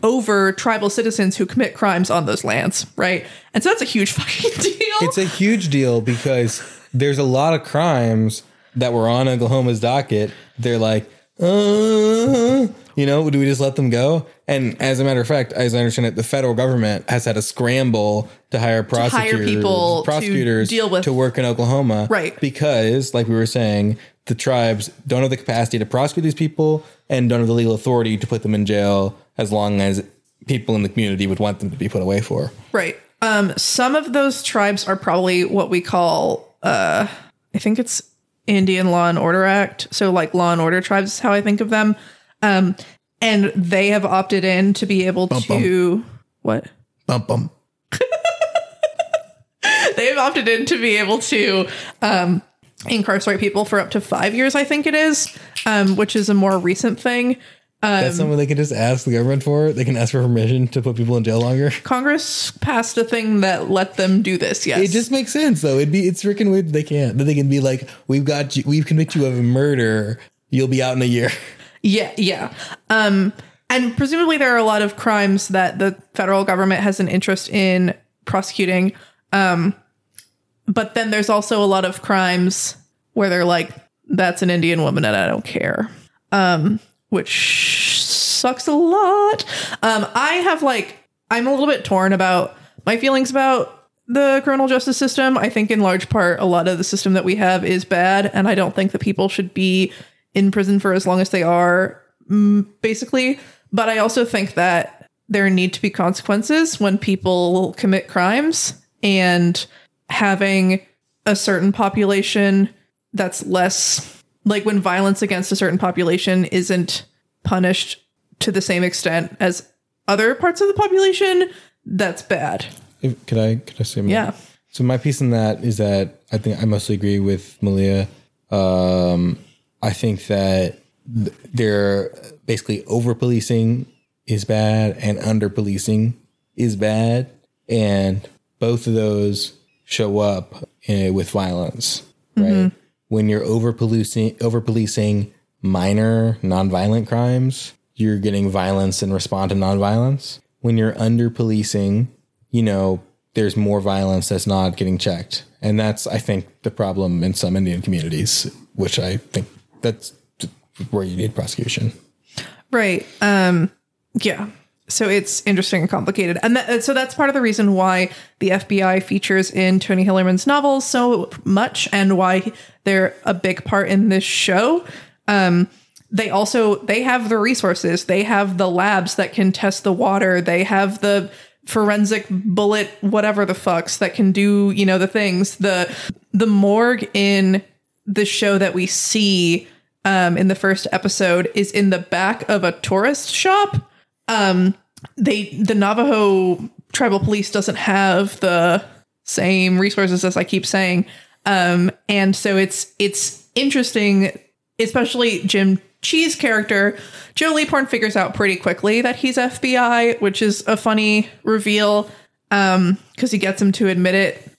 over tribal citizens who commit crimes on those lands, right? And so that's a huge [LAUGHS] fucking deal. It's a huge deal because there's a lot of crimes that were on Oklahoma's docket. They're like, uh, you know, do we just let them go? And as a matter of fact, as I understand it, the federal government has had a scramble to hire prosecutors, people to deal with- to work in Oklahoma, Right. Because, like we were saying, the tribes don't have the capacity to prosecute these people and don't have the legal authority to put them in jail as long as people in the community would want them to be put away for. Right. Um, some of those tribes are probably what we call, uh, I think it's Indian Law and Order Act. So, like law and order tribes, is how I think of them. Um, and they have opted in to be able to what? Bum bum. [LAUGHS] They have opted in to be able to um, incarcerate people for up to five years. I think it is, um, which is a more recent thing. That's something they can just ask the government for. They can ask for permission to put people in jail longer. [LAUGHS] Congress passed a thing that let them do this. Yes, It just makes sense though. It'd be it's freaking weird. That they can't. That they can be like, we've got you. We've convicted you of a murder. You'll be out in a year. [LAUGHS] Yeah, yeah. Um, and presumably there are a lot of crimes that the federal government has an interest in prosecuting. Um, but then there's also a lot of crimes where they're like, that's an Indian woman and I don't care. Um, which sucks a lot. Um, I have like, I'm a little bit torn about my feelings about the criminal justice system. I think in large part, a lot of the system that we have is bad. And I don't think that people should be in prison for as long as they are, mm, basically. But I also think that there need to be consequences when people commit crimes and having a certain population that's less like when violence against a certain population isn't punished to the same extent as other parts of the population, that's bad. If, could I could I say more? Yeah. So my piece in that is that I think I mostly agree with Malia. Um, I think that they're basically over policing is bad and under policing is bad, and both of those show up uh, with violence, right? When you're over policing, over policing minor nonviolent crimes, you're getting violence and respond to nonviolence. When you're under policing, you know, there's more violence that's not getting checked. And that's, I think, the problem in some Indian communities, which I think that's where you need prosecution. Right. Um yeah. So it's interesting and complicated. And that, so that's part of the reason why the FBI features in Tony Hillerman's novels so much and why they're a big part in this show. Um they also they have the resources. They have the labs that can test the water. They have the forensic bullet whatever the fucks that can do, you know, the things. The the morgue in the show that we see um, in the first episode is in the back of a tourist shop. Um, they the Navajo tribal police doesn't have the same resources as I keep saying. Um, and so it's it's interesting, especially Jim Chee's character. Joe Leaphorn figures out pretty quickly that he's FBI, which is a funny reveal um because he gets him to admit it.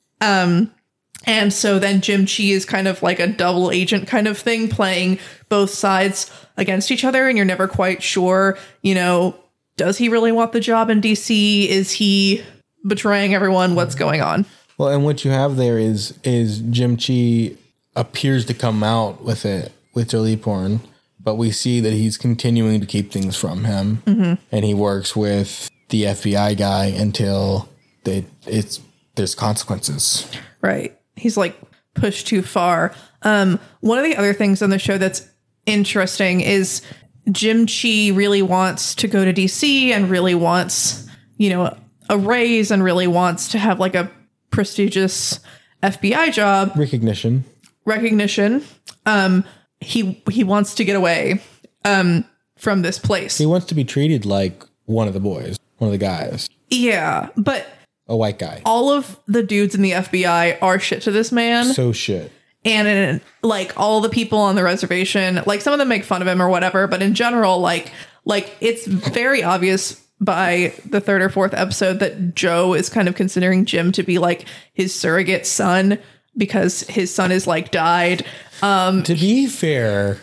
And so then Jim Chee is kind of like a double agent kind of thing, playing both sides against each other, and you're never quite sure, you know, does he really want the job in DC? Is he betraying everyone? What's going on? Well, and what you have there is is Jim Chee appears to come out with it with Joe Leaphorn, but we see that he's continuing to keep things from him, mm-hmm. and he works with the FBI guy until they it's there's consequences. Right. He's like pushed too far. Um, one of the other things on the show that's interesting is Jim Chee really wants to go to DC and really wants, you know, a raise and really wants to have like a prestigious FBI job Recognition. recognition. Um, he he wants to get away um, from this place. He wants to be treated like one of the boys, one of the guys, Yeah, but a white guy. all of the dudes in the FBI are shit to this man. So shit. and in, like all the people on the reservation like some of them make fun of him or whatever but in general like like it's very obvious by the third or fourth episode that joe is kind of considering jim to be like his surrogate son because his son is like died um To be fair,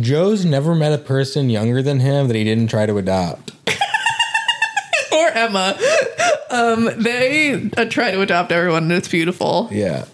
Joe's never met a person younger than him that he didn't try to adopt. [LAUGHS] or emma um they uh, try to adopt everyone and it's beautiful Yeah.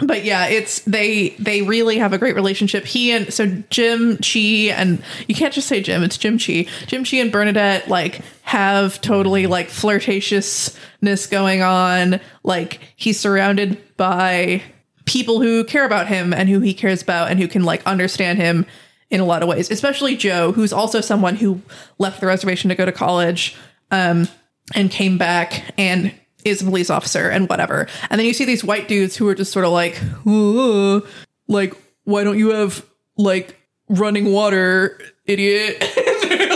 but yeah, it's they they really have a great relationship. He and so Jim Chee and you can't just say Jim, it's Jim Chee. Jim Chee and Bernadette like have totally like flirtatiousness going on. Like he's surrounded by people who care about him and who he cares about and who can like understand him in a lot of ways. Especially Joe, who's also someone who left the reservation to go to college um and came back and is a police officer and whatever. And then you see these white dudes who are just sort of like, "Ooh, like, why don't you have like running water, idiot? [LAUGHS]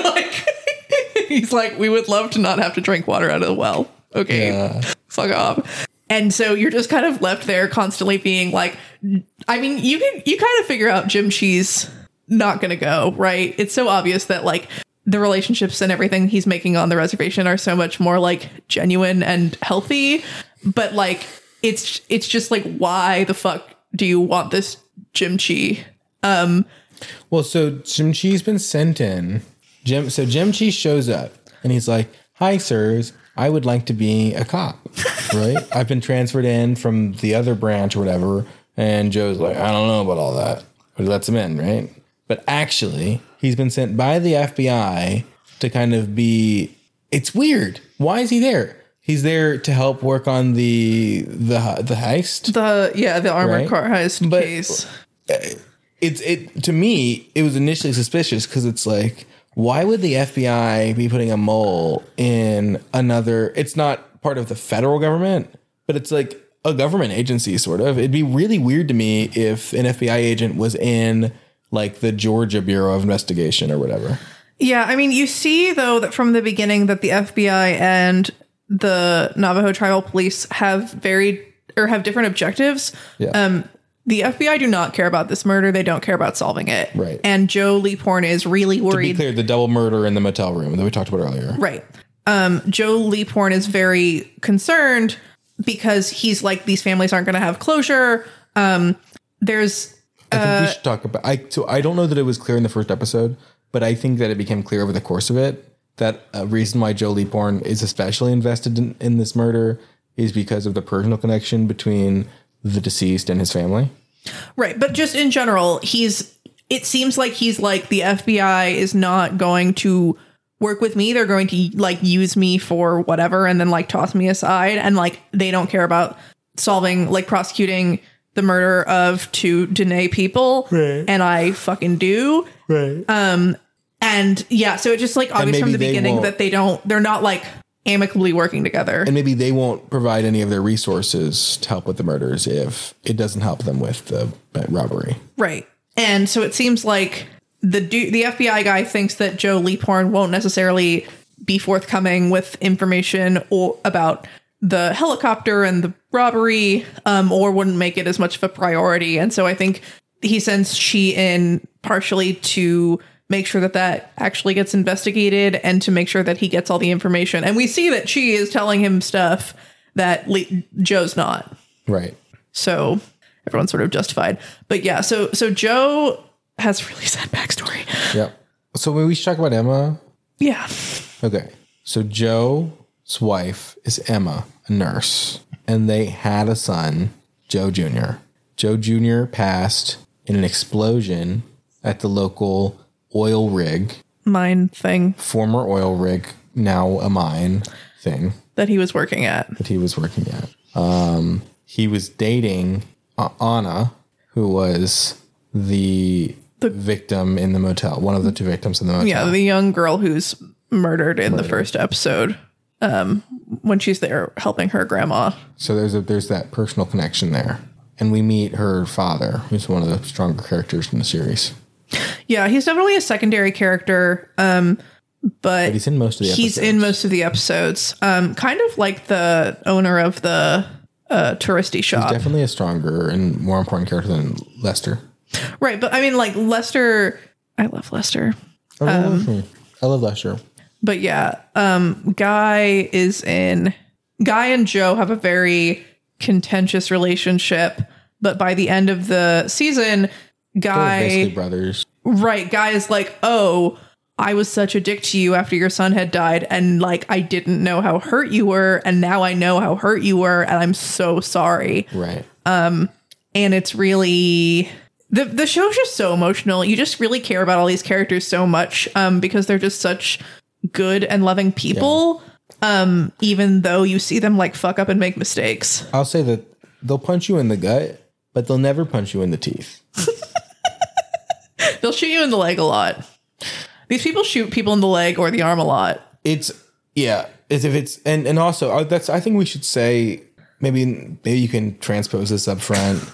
Like, [LAUGHS] he's like, we would love to not have to drink water out of the well. Okay, Yeah. fuck off. And so you're just kind of left there constantly being like, I mean, you can you kind of figure out Jim Chee's not gonna go, right? It's so obvious that like the relationships and everything he's making on the reservation are so much more like genuine and healthy. But like it's it's just like why the fuck do you want this Jim Chee? Um Well, so Jim Chee's been sent in. Jim, so Jim Chee shows up and he's like, "Hi, sirs. I would like to be a cop. [LAUGHS] Right? I've been transferred in from the other branch or whatever." And Joe's like, "I don't know about all that," but he lets him in, right? But actually, he's been sent by the FBI to kind of be. It's weird. Why is he there? He's there to help work on the the the heist. the yeah, the armored Right. car heist But- case. Uh, it's it to me it was initially suspicious because it's like why would the FBI be putting a mole in another it's not part of the federal government but it's like a government agency sort of it'd be really weird to me if an FBI agent was in like the Georgia Bureau of Investigation or whatever Yeah, I mean, you see though that from the beginning that the FBI and the Navajo Tribal Police have very or have different objectives. Yeah. Um, the FBI do not care about this murder. They don't care about solving it. Right. And Joe Leaphorn is really worried. to be clear the double murder in the motel room that we talked about earlier Right. Um, Joe Leaphorn is very concerned because he's like these families aren't going to have closure. Um, there's I think we uh, should talk about. I so I don't know that it was clear in the first episode, but I think that it became clear over the course of it that a reason why Joe Leaphorn is especially invested in, in this murder is because of the personal connection between the deceased and his family. Right, but just in general, he's it seems like he's like the FBI is not going to work with me. They're going to like use me for whatever and then like toss me aside and like they don't care about solving like prosecuting the murder of two Dine people Right. and I fucking do. Right. Um, and yeah, so it's just like obvious from the beginning that they don't they're not like amicably working together. and maybe they won't provide any of their resources to help with the murders if it doesn't help them with the robbery. Right. And so it seems like the du- the FBI guy thinks that Joe Leaphorn won't necessarily be forthcoming with information or about the helicopter and the robbery, um, or wouldn't make it as much of a priority. And so I think he sends Chee in partially to make sure that that actually gets investigated and to make sure that he gets all the information. And we see that Chee is telling him stuff that Le- Joe's not. Right. So everyone's sort of justified. But yeah, so so Joe has really [LAUGHS] sad backstory. Yep. So when we should talk about Emma. Yeah. Okay. So Joe's wife is Emma, a nurse, and they had a son, Joe Jr. Joe Jr. passed in an explosion at the local oil rig, Mine thing former oil rig, now a mine thing that he was working at. that he was working at. Um, he was dating Anna, who was the, victim in the motel, one of the two victims in the motel. Yeah, the young girl who's murdered in the first episode. Um, when she's there helping her grandma. So there's a there's that personal connection there, and we meet her father, who's one of the stronger characters in the series. Yeah, he's definitely a secondary character. Um, but, He's in most of the he's episodes. in most of the episodes. Um, kind of like the owner of the uh, touristy shop. Definitely a stronger and more important character than Lester. right, but I mean like Lester I love Lester. I love Lester. I love Lester. But yeah, um, Guy is in. Guy and Joe have a very contentious relationship, but by the end of the season, Guy, basically brothers. right? Guy is like, "Oh, I was such a dick to you after your son had died, and like I didn't know how hurt you were, and now I know how hurt you were, and I'm so sorry." Right. Um, and it's really the the show's just so emotional. You just really care about all these characters so much um, because they're just such good and loving people. Um, even though you see them like fuck up and make mistakes. I'll say that they'll punch you in the gut, but they'll never punch you in the teeth. [LAUGHS] They'll shoot you in the leg a lot. These people shoot people in the leg or the arm a lot. It's yeah. It's if it's and and also uh, that's I think we should say maybe maybe you can transpose this up front. [LAUGHS]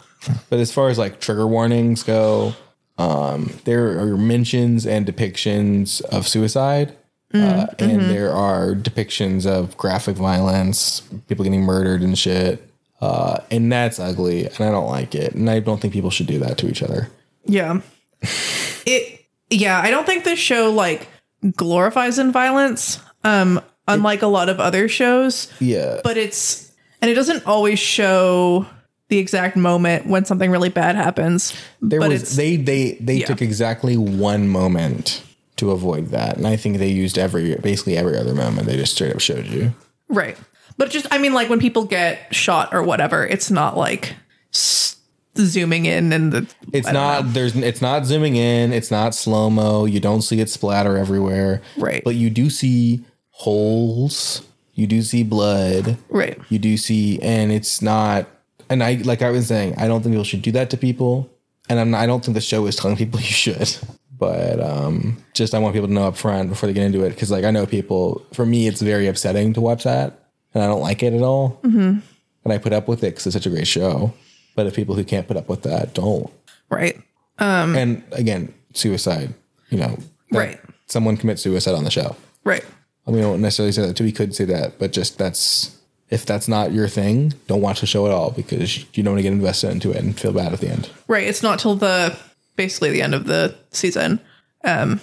But as far as like trigger warnings go, um, there are mentions and depictions of suicide, uh, and there are depictions of graphic violence, people getting murdered and shit, uh, and that's ugly, and I don't like it, and I don't think people should do that to each other. Yeah. [LAUGHS] it yeah, I don't think this show like glorifies in violence. Um, unlike a lot of other shows. Yeah, but it's and it doesn't always show the exact moment when something really bad happens. there was they they they yeah. took exactly one moment to avoid that, and I think they used every basically every other moment. They just straight up showed you. right. But just I mean like when people get shot or whatever, it's not like s- zooming in and the It's not know. there's it's not zooming in. It's not slow mo. You don't see it splatter everywhere. Right. But you do see holes. You do see blood. right. You do see, and it's not. And I like I was saying, I don't think people should do that to people. And I'm not, I don't think the show is telling people [LAUGHS] you should. But um, just I want people to know up front before they get into it because like I know people. For me, it's very upsetting to watch that, and I don't like it at all. Mm-hmm. And I put up with it because it's such a great show. But if people who can't put up with that don't, Right. and again, suicide. You know, Right. Someone commits suicide on the show. Right. I mean, I don't necessarily say that too. We could say that, but just that's if that's not your thing, don't watch the show at all because you don't want to get invested into it and feel bad at the end. Right. It's not till the basically the end of the season. Um,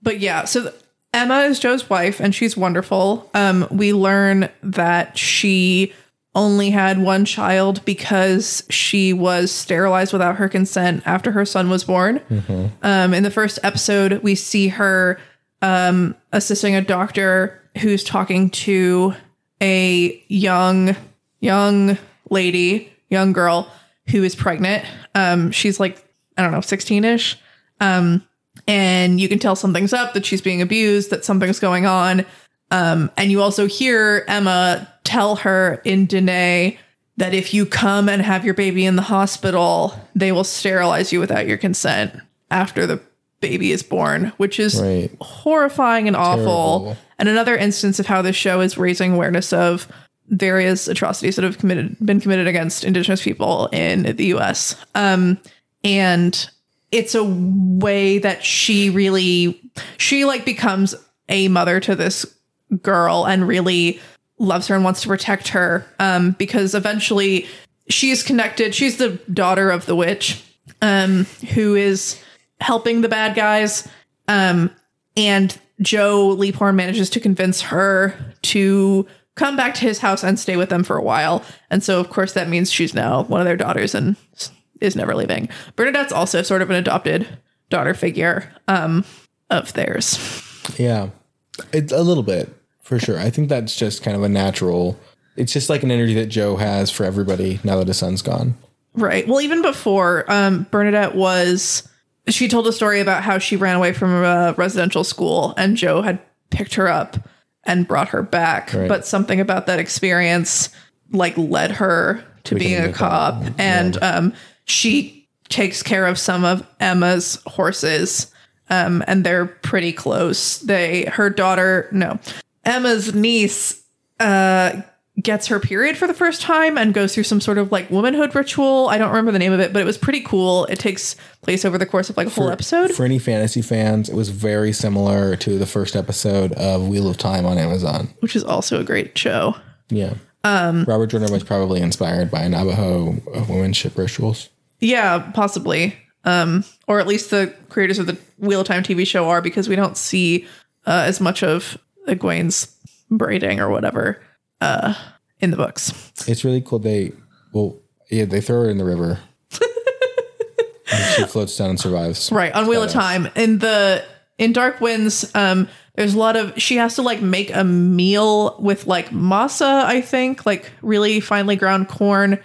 but yeah, so th- Emma is Joe's wife and she's wonderful. Um, we learn that she only had one child because she was sterilized without her consent after her son was born. Um, in the first episode, we see her um, assisting a doctor who's talking to a young young lady, young girl who is pregnant. Um, she's like I don't know, sixteen ish. Um, and you can tell something's up, that she's being abused, that something's going on. Um, and you also hear Emma tell her in Dine that if you come and have your baby in the hospital, they will sterilize you without your consent after the baby is born, which is Right. horrifying and awful. Terrible. And another instance of how this show is raising awareness of various atrocities that have committed been committed against indigenous people in the US. Um, and it's a way that she really she like becomes a mother to this girl and really loves her and wants to protect her um, because eventually she's connected. She's the daughter of the witch um, who is helping the bad guys. Um, and Joe Leaphorn manages to convince her to come back to his house and stay with them for a while. And so, of course, that means she's now one of their daughters and is never leaving. Bernadette's also sort of an adopted daughter figure um, of theirs. Yeah, it's a little bit for sure. I think that's just kind of a natural. It's just like an energy that Joe has for everybody now that his son's gone. Right. Well, even before um, Bernadette was, she told a story about how she ran away from a residential school and Joe had picked her up and brought her back. Right. But something about that experience like led her to being a a cop. cop. And um, she takes care of some of Emma's horses. Um, and they're pretty close. They, her daughter, no, Emma's niece uh gets her period for the first time and goes through some sort of like womanhood ritual. I don't remember the name of it, but it was pretty cool. It takes place over the course of like a whole episode. For any fantasy fans, it was very similar to the first episode of Wheel of Time on Amazon. which is also a great show. Yeah. Um, Robert Jordan was probably inspired by Navajo uh, womanship rituals. Yeah, possibly. Um, or at least the creators of the Wheel of Time TV show are because we don't see uh, as much of Egwene's braiding or whatever uh, in the books. It's really cool. They, well, yeah, they throw her in the river. [LAUGHS] she floats down and survives. Right on Wheel of Time in the in Dark Winds. Um, there's a lot of she has to like make a meal with like masa. I think like really finely ground corn.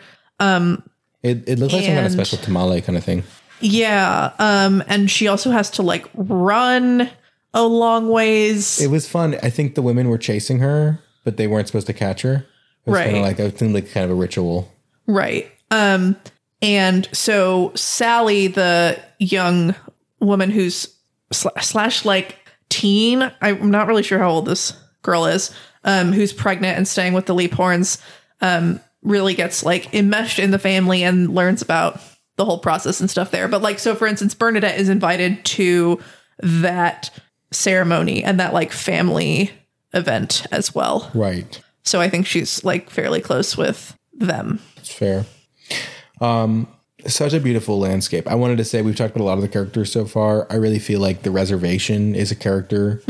It, it looked like some kind of special tamale kind of thing. Yeah. Um, and she also has to like run a long ways. It was fun. I think the women were chasing her, but they weren't supposed to catch her. It was kind Right. of like, it seemed like kind of a ritual. Right. Um, and so Sally, the young woman who's sl- slash like teen, I'm not really sure how old this girl is, um, who's pregnant and staying with the Leaphorns, um, really gets like enmeshed in the family and learns about the whole process and stuff there. But like, so for instance, Bernadette is invited to that ceremony and that like family event as well. Right. So I think she's like fairly close with them. It's fair. Um, such a beautiful landscape. I wanted to say we've talked about a lot of the characters so far. I really feel like the reservation is a character,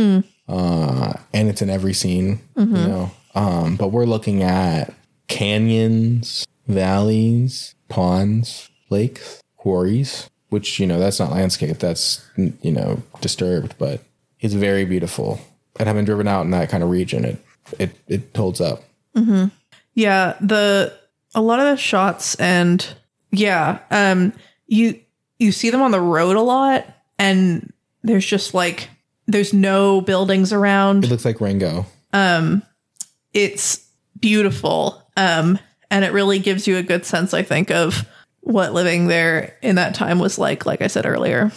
uh, and it's in every scene. You know, um, but we're looking at canyons, valleys, ponds, lakes, quarries. Which you know that's not landscape. That's you know disturbed, but it's very beautiful. And having driven out in that kind of region, it it it holds up. Yeah, the a lot of the shots and yeah, um you you see them on the road a lot and there's just like there's no buildings around. It looks like Rango. Um, it's beautiful. Um and it really gives you a good sense I think of what living there in that time was like like I said earlier.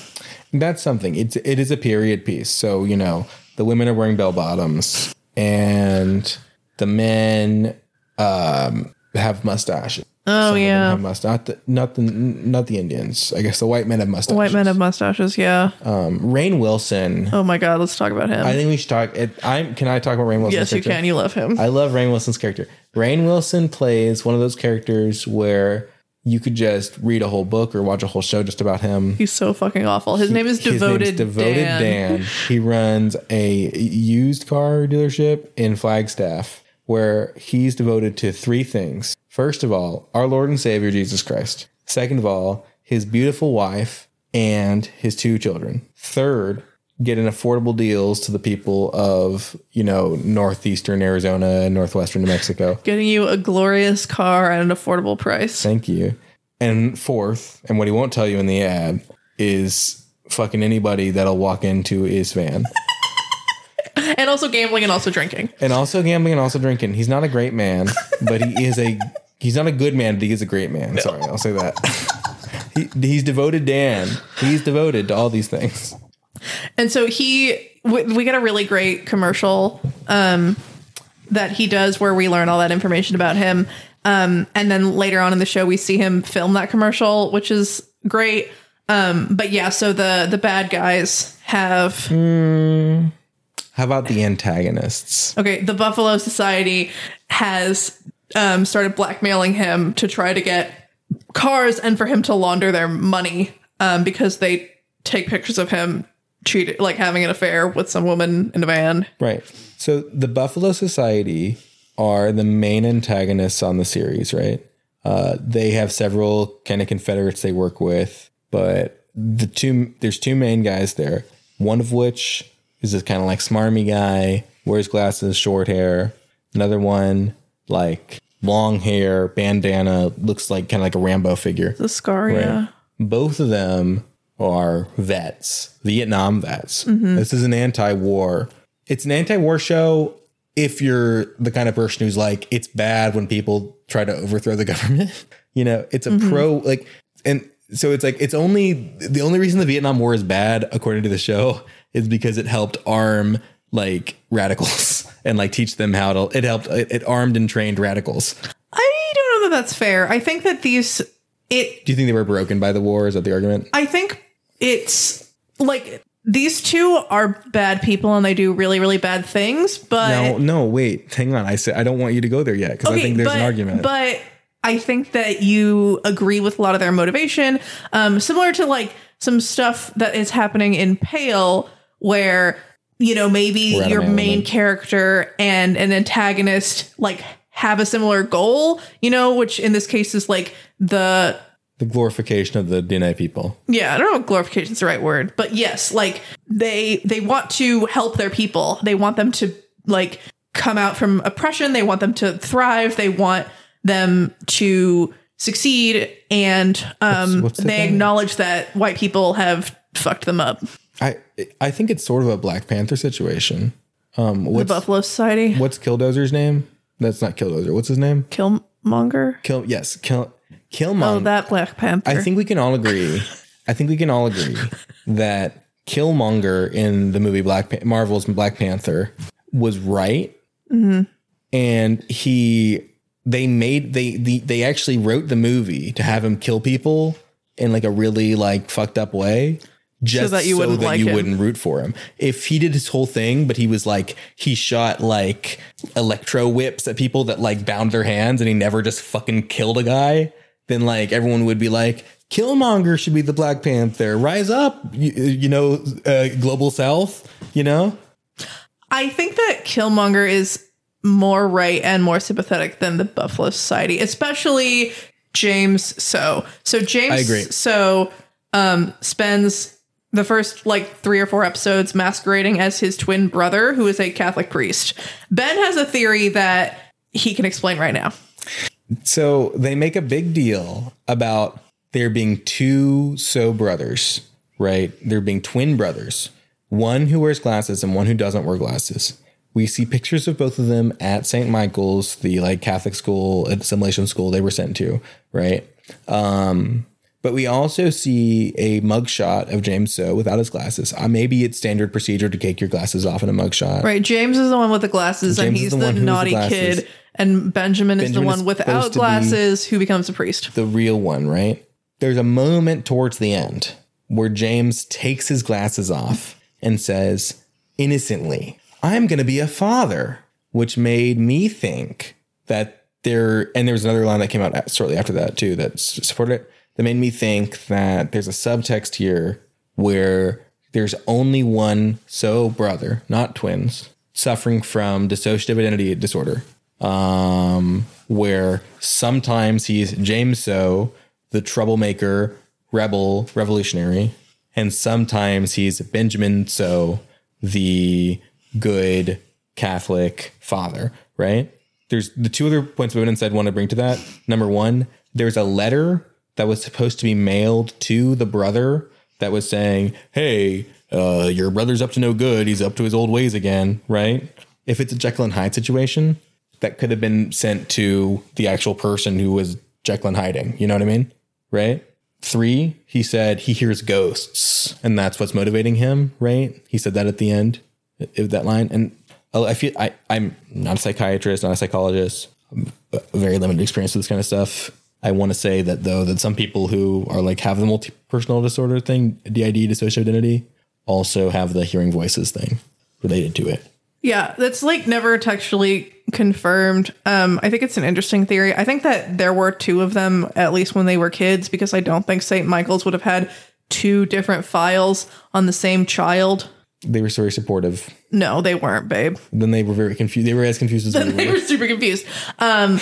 That's something. It's it is a period piece. So you know the women are wearing bell bottoms and the men um, have mustaches. Oh Some yeah. have must not the not the not the Indians. I guess the white men have mustaches. White men have mustaches, yeah. Um, Rainn Wilson. Oh my god, let's talk about him. I think we should talk. It, I'm. Can I talk about Rainn Wilson? yes, you can. You love him. I love Rainn Wilson's character. Rainn Wilson plays one of those characters where you could just read a whole book or watch a whole show just about him. He's so fucking awful. His name is Devoted, name's Devoted Dan. Dan. [LAUGHS] He runs a used car dealership in Flagstaff where he's devoted to three things. First of all, our Lord and Savior Jesus Christ. Second of all, his beautiful wife and his two children. Third, getting affordable deals to the people of, you know, northeastern Arizona and northwestern New Mexico. [LAUGHS] Getting you a glorious car at an affordable price. Thank you. And fourth, and what he won't tell you in the ad is fucking anybody that'll walk into his van. [LAUGHS] And also gambling and also drinking. and also gambling and also drinking. He's not a great man, but he is a he's not a good man, but he is a great man. Sorry, I'll say that. [LAUGHS] he, he's devoted Dan. He's devoted to all these things. And so he, we, we get a really great commercial um, that he does where we learn all that information about him. Um, and then later on in the show, we see him film that commercial, which is great. Um, but yeah, so the the bad guys have How about the antagonists? Okay, the Buffalo Society has um, started blackmailing him to try to get cars and for him to launder their money um, because they take pictures of him cheating, like having an affair with some woman in a van. Right. So the Buffalo Society are the main antagonists on the series, right? Uh, they have several kind of Confederates they work with, but the two there's two main guys there. One of which is this kind of like smarmy guy, wears glasses, short hair. Another one like long hair, bandana, looks like kind of like a Rambo figure. The scar, yeah. Both of them are vets, Vietnam vets. Mm-hmm. This is an anti-war. It's an anti-war show if you're the kind of person who's like, it's bad when people try to overthrow the [LAUGHS] government. you know, it's a mm-hmm. pro like, and so it's like it's only the only reason the Vietnam War is bad, according to the show, is because it helped arm like radicals and like teach them how to. It helped. It, it armed and trained radicals. I don't know that that's fair. I think that these it Do you think they were broken by the war? Is that the argument? I think it's like these two are bad people and they do really really bad things, but No, no, wait, hang on. I said I don't want you to go there yet because I think there's but, an argument. But I think that you agree with a lot of their motivation, um, similar to like some stuff that is happening in Pale, where you know maybe We're out of your main character and an antagonist like have a similar goal, you know, which in this case is like the the glorification of the Diné people. yeah i don't know if glorification is the right word but yes like they they want to help their people. They want them to like come out from oppression. They want them to thrive. They want them to succeed and um what's the they acknowledge that white people have fucked them up I I think it's sort of a Black Panther situation. Um, the buffalo society what's Killdozer's name? That's not Killdozer. What's his name? killmonger Kill. Yes, Kill. Killmonger. Oh that black panther I think we can all agree. I think we can all agree that Killmonger in the movie Black Pan- Marvel's Black Panther was right, and he they made they the, they actually wrote the movie to have him kill people in like a really like fucked up way. Just that you wouldn't that like you wouldn't root for him. If he did his whole thing, but he was like he shot like electro whips at people that like bound their hands, and he never just fucking killed a guy, then like everyone would be like, Killmonger should be the Black Panther. Rise up, you, you know, uh, global South. You know, I think that Killmonger is more right and more sympathetic than the Buffalo Society, especially James Tso. So James I agree. So um, spends the first like three or four episodes masquerading as his twin brother, who is a Catholic priest. Ben has a theory that he can explain right now. So they make a big deal about there being two so brothers, right? There being twin brothers, one who wears glasses and one who doesn't wear glasses. We see pictures of both of them at St. Michael's, the like Catholic school, assimilation school they were sent to, right? Um, but we also see a mugshot of James Tso without his glasses. Uh, maybe it's standard procedure to take your glasses off in a mugshot. Right, James is the one with the glasses, and James is he's the the, one has the naughty kid, and Benjamin, is the Benjamin is one without be- glasses who becomes a priest. the real one, right? There's a moment towards the end where James takes his glasses off and says, innocently, I'm going to be a father, which made me think that there, and there was another line that came out shortly after that too that supported it, that made me think that there's a subtext here where there's only one so brother, not twins, suffering from dissociative identity disorder um, where sometimes he's James Tso, the troublemaker, rebel, revolutionary, and sometimes he's Benjamin Tso, the good Catholic father, right? There's the two other points of evidence I'd want to bring to that. Number one, there's a letter that was supposed to be mailed to the brother that was saying, Hey, uh, your brother's up to no good. He's up to his old ways again, right? If it's a Jekyll and Hyde situation, that could have been sent to the actual person who was Jekyll and hiding. You know what I mean? Right? Three, he said he hears ghosts and that's what's motivating him, right? He said that at the end of that line. And I feel I, I'm not a psychiatrist, not a psychologist, very limited experience with this kind of stuff. I want to say that though, that some people who are like have the multi personal disorder thing, DID, dissociative identity, also have the hearing voices thing. related to it. Yeah, that's like never textually confirmed. Um, I think it's an interesting theory. I think that there were two of them at least when they were kids because I don't think St. Michael's would have had two different files on the same child. They were very supportive. No, they weren't, babe. Then they were very confused. They were as confused as [LAUGHS] we they were. They were super confused. Um,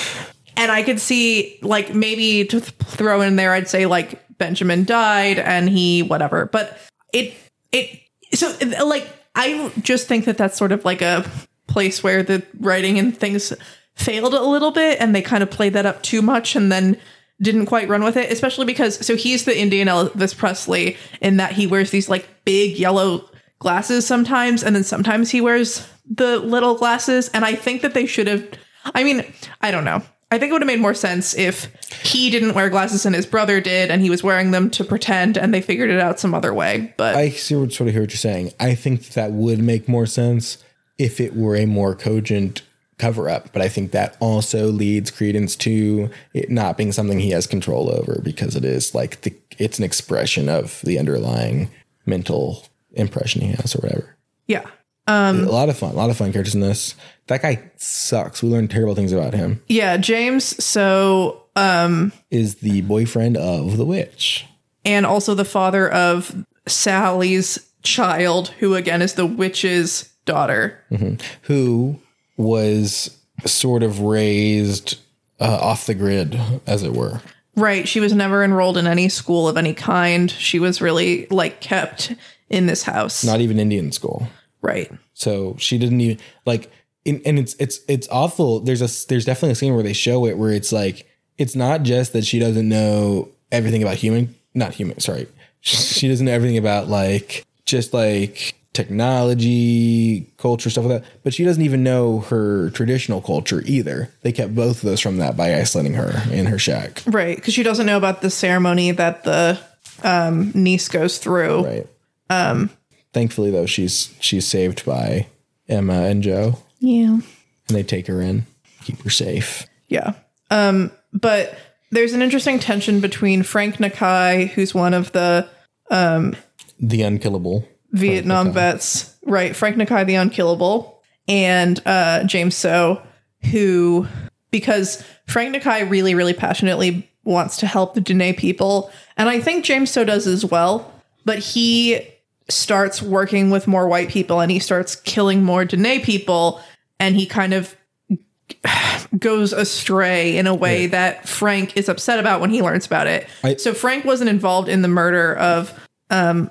and I could see like maybe to th- throw in there, I'd say like Benjamin died and he whatever. But it it so uh, like I just think that that's sort of like a place where the writing and things failed a little bit, and they kind of played that up too much, and then didn't quite run with it. Especially because so he's the Indian Elvis Presley in that he wears these like big yellow glasses sometimes, and then sometimes he wears the little glasses. And I think that they should have. I mean, I don't know. I think it would have made more sense if he didn't wear glasses and his brother did, and he was wearing them to pretend, and they figured it out some other way. But I see what sort of hear what you're saying. I think that would make more sense if it were a more cogent cover up, but I think that also leads credence to it not being something he has control over because it is like the it's an expression of the underlying mental impression he has or whatever. yeah, um, a lot of fun, a lot of fun characters in this. That guy sucks. We learned terrible things about him. yeah, James. So Is the boyfriend of the witch. and also the father of Sally's child, who again is the witch's daughter. who was sort of raised uh, off the grid, as it were. Right. She was never enrolled in any school of any kind. She was really like kept in this house. Not even Indian school. right. So she didn't even like, in, and it's it's it's awful. There's a there's definitely a scene where they show it where it's like it's not just that she doesn't know everything about human, not human. Sorry, [LAUGHS] she doesn't know everything about like just like technology, culture, stuff like that. But she doesn't even know her traditional culture either. They kept both of those from that by isolating her in her shack. Right. Because she doesn't know about the ceremony that the um, niece goes through. Right. Um. Thankfully, though, she's she's saved by Emma and Joe, Yeah. and they take her in, keep her safe. Yeah. Um, but there's an interesting tension between Frank Nakai, who's one of the The unkillable. Vietnam vets, right? Frank Nakai, the unkillable, and uh, James Tso, who, because Frank Nakai really, really passionately wants to help the Diné people, and I think James Tso does as well, but he starts working with more white people and he starts killing more Diné people, and he kind of goes astray in a way that Frank is upset about when he learns about it. I- so Frank wasn't involved in the murder of um,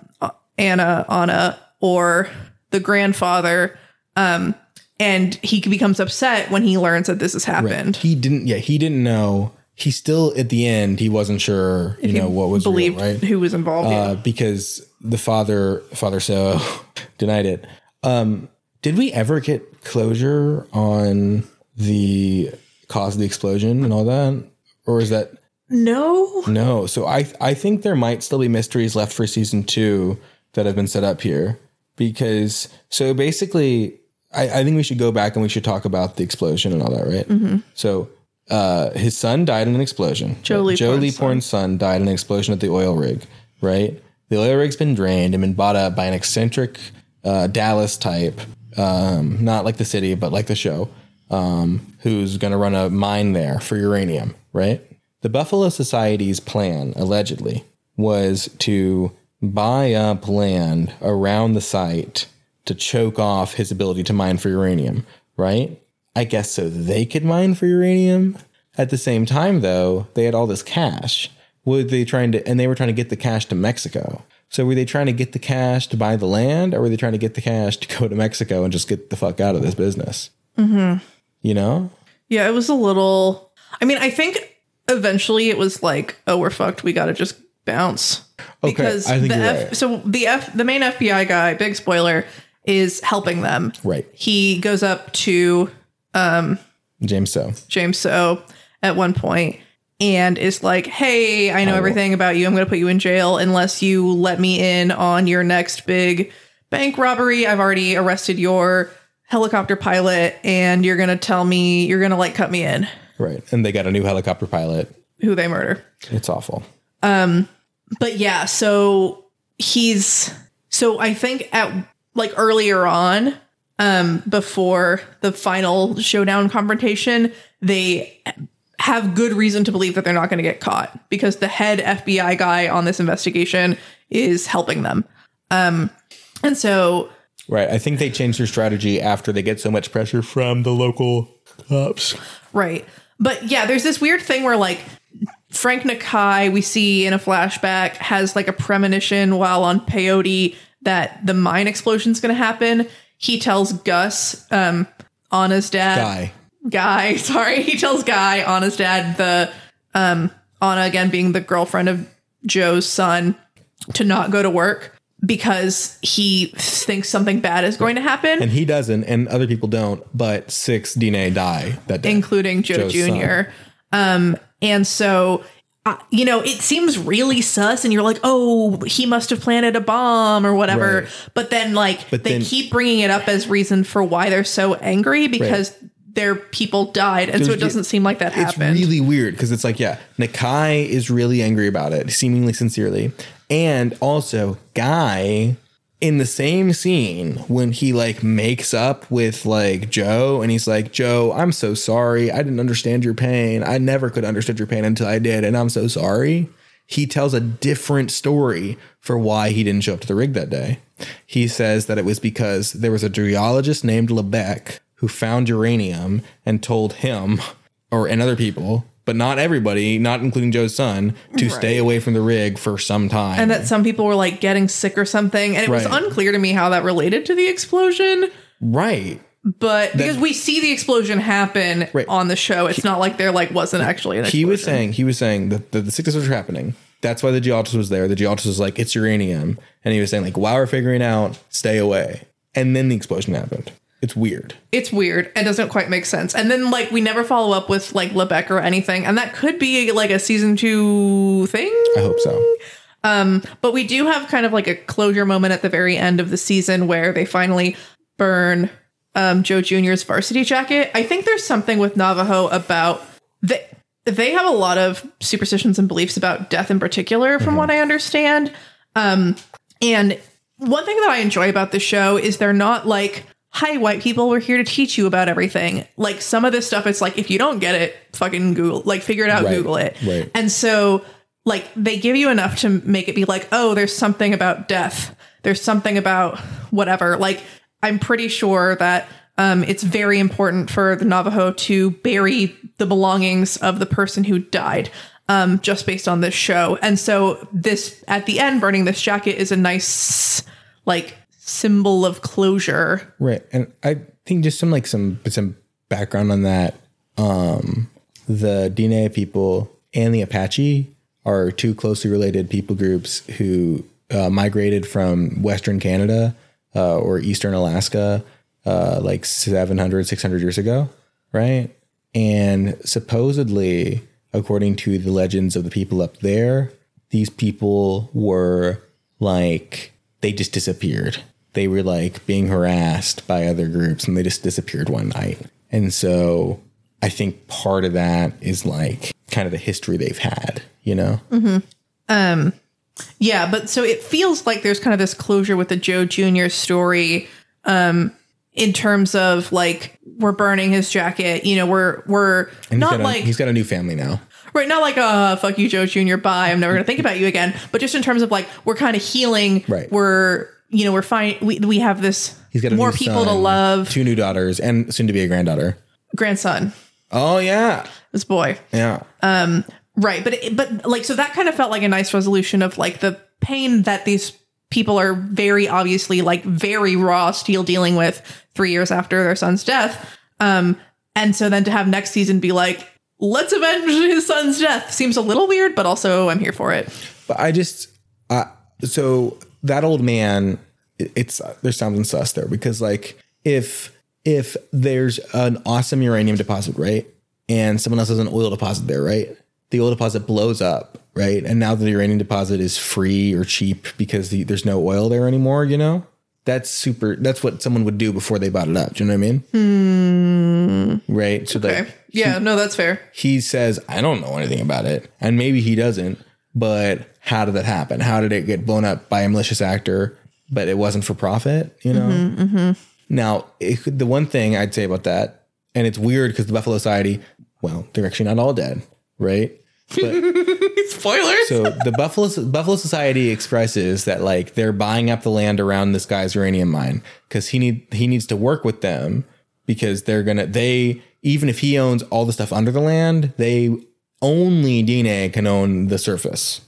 Anna, Anna, or the grandfather. Um, and he becomes upset when he learns that this has happened. He didn't. Yeah, he didn't know. He still at the end he wasn't sure. You know what was Believed real, right? who was involved. yeah. Uh, because the father, father so [LAUGHS] denied it. Um, did we ever get closure on the cause of the explosion and all that, or is that no, No, so I I think there might still be mysteries left for season two that have been set up here because so basically I, I think we should go back and we should talk about the explosion and all that, right? So uh, his son died in an explosion. Joe Lee Joe Porn's Leaphorn's son died in an explosion at the oil rig, right? The oil rig's been drained and been bought up by an eccentric uh, Dallas type, um, not like the city, but like the show, um, who's going to run a mine there for uranium, right? The Buffalo Society's plan, allegedly, was to buy up land around the site to choke off his ability to mine for uranium, right? I guess so they could mine for uranium. At the same time, though, they had all this cash. Were they trying to, and they were trying to get the cash to Mexico. So were they trying to get the cash to buy the land, or were they trying to get the cash to go to Mexico and just get the fuck out of this business? Mm-hmm. You know, yeah, it was a little. I mean, I think eventually it was like, oh, we're fucked. We got to just bounce because I think the F, right. so the F the main FBI guy, big spoiler, is helping them. right? He goes up to um James Tso. James Tso at one point and is like, "Hey, I know everything about you. I'm going to put you in jail unless you let me in on your next big bank robbery. I've already arrested your helicopter pilot and you're going to tell me you're going to like cut me in Right. And they got a new helicopter pilot. who they murder." It's awful. Um, but yeah, so he's so I think at like earlier on um, before the final showdown confrontation, they have good reason to believe that they're not going to get caught because the head FBI guy on this investigation is helping them. Um, and so Right. I think they changed their strategy after they get so much pressure from the local cops. Right. But yeah, there's this weird thing where like Frank Nakai, we see in a flashback, has like a premonition while on peyote that the mine explosion's going to happen. He tells Gus, um, Anna's dad, Guy. Guy, [LAUGHS] sorry, he tells Guy, Anna's dad, the um, Anna again being the girlfriend of Joe's son, to not go to work because he thinks something bad is going to happen. And he doesn't, and other people don't, but six Diné die that day. including Joe Joe's son. Jr. Um, and so, uh, you know, it seems really sus, and you're like, oh, he must have planted a bomb or whatever. Right. But then, like, But they then- keep bringing it up as reason for why they're so angry because their people died, and so it doesn't seem like that happened. it's really weird because it's like, yeah, Nakai is really angry about it, seemingly sincerely. And also, Guy in the same scene when he like makes up with like Joe and he's like, Joe, I'm so sorry. I didn't understand your pain. I never could understand your pain until I did. And I'm so sorry. He tells a different story for why he didn't show up to the rig that day. He says that it was because there was a geologist named Lebec who found uranium and told him or and other people, but not everybody, not including Joe's son, to stay away from the rig for some time. and that some people were like getting sick or something, and it was unclear to me how that related to the explosion. right. But because we see the explosion happen Right. on the show, it's not like there like wasn't actually an explosion. He was saying he was saying that the, the sickness was happening. That's why the geologist was there. The geologist was like, "It's uranium," and he was saying like, "While we're figuring out, stay away." And then the explosion happened. It's weird. it's weird and doesn't quite make sense. And then like we never follow up with like Lebec or anything, and that could be like a season two thing. I hope so. Um, But we do have kind of like a closure moment at the very end of the season where they finally burn um, Joe Jr.'s varsity jacket. I think there's something with Navajo about they they have a lot of superstitions and beliefs about death in particular, from what I understand. Um, and one thing that I enjoy about the show is they're not like, "Hi, white people, we're here to teach you about everything." Like some of this stuff, it's like if you don't get it, fucking Google, like figure it out, Right, Google it. right. And so, like, they give you enough to make it be like, "Oh, there's something about death. There's something about whatever." Like, I'm pretty sure that um, it's very important for the Navajo to bury the belongings of the person who died. Um, just based on this show. And so this at the end, burning this jacket is a nice like symbol of closure. Right. And I think just some like some some background on that. Um the Diné people and the Apache are two closely related people groups who uh, migrated from Western Canada uh, or Eastern Alaska uh, like 700, 600 years ago, right? And supposedly, according to the legends of the people up there, these people were like, they just disappeared. They were like being harassed by other groups and they just disappeared one night. And so I think part of that is like kind of the history they've had, you know? Yeah, but so it feels like there's kind of this closure with the Joe Jr. story um in terms of like we're burning his jacket, you know, we're we're And not a, like he's got a new family now. Right, not like uh fuck you, Joe Jr. Bye. I'm never gonna think about you again. But just in terms of like we're kind of healing. Right. We're you know we're fine. We we have this He's got more people to love. two new daughters, and soon to be a granddaughter. Grandson, Oh yeah, this boy. yeah. Um. Right, but it, but like so that kind of felt like a nice resolution of like the pain that these people are very obviously like very raw still dealing with three years after their son's death. Um, and so then to have next season be like, let's avenge his son's death seems a little weird, but also I'm here for it. But I just, uh, so that old man, it's there's something sus there because like if if there's an awesome uranium deposit, right, and someone else has an oil deposit there, right, the oil deposit blows up, right, and now the uranium deposit is free or cheap because the, there's no oil there anymore, you know. That's super. That's what someone would do before they bought it up. Do you know what I mean? Hmm. Right. So Okay. like, Yeah, no, that's fair. he says, I don't know anything about it. And maybe he doesn't, but how did that happen? How did it get blown up by a malicious actor, but it wasn't for profit? You know? Mm-hmm, mm-hmm. Now, it, the one thing I'd say about that, and it's weird because the Buffalo Society, well, they're actually not all dead, right? But [LAUGHS] Spoilers. so the Buffalo Buffalo Society expresses that like they're buying up the land around this guy's uranium mine because he need he needs to work with them because they're gonna they even if he owns all the stuff under the land, they only Diné can own the surface,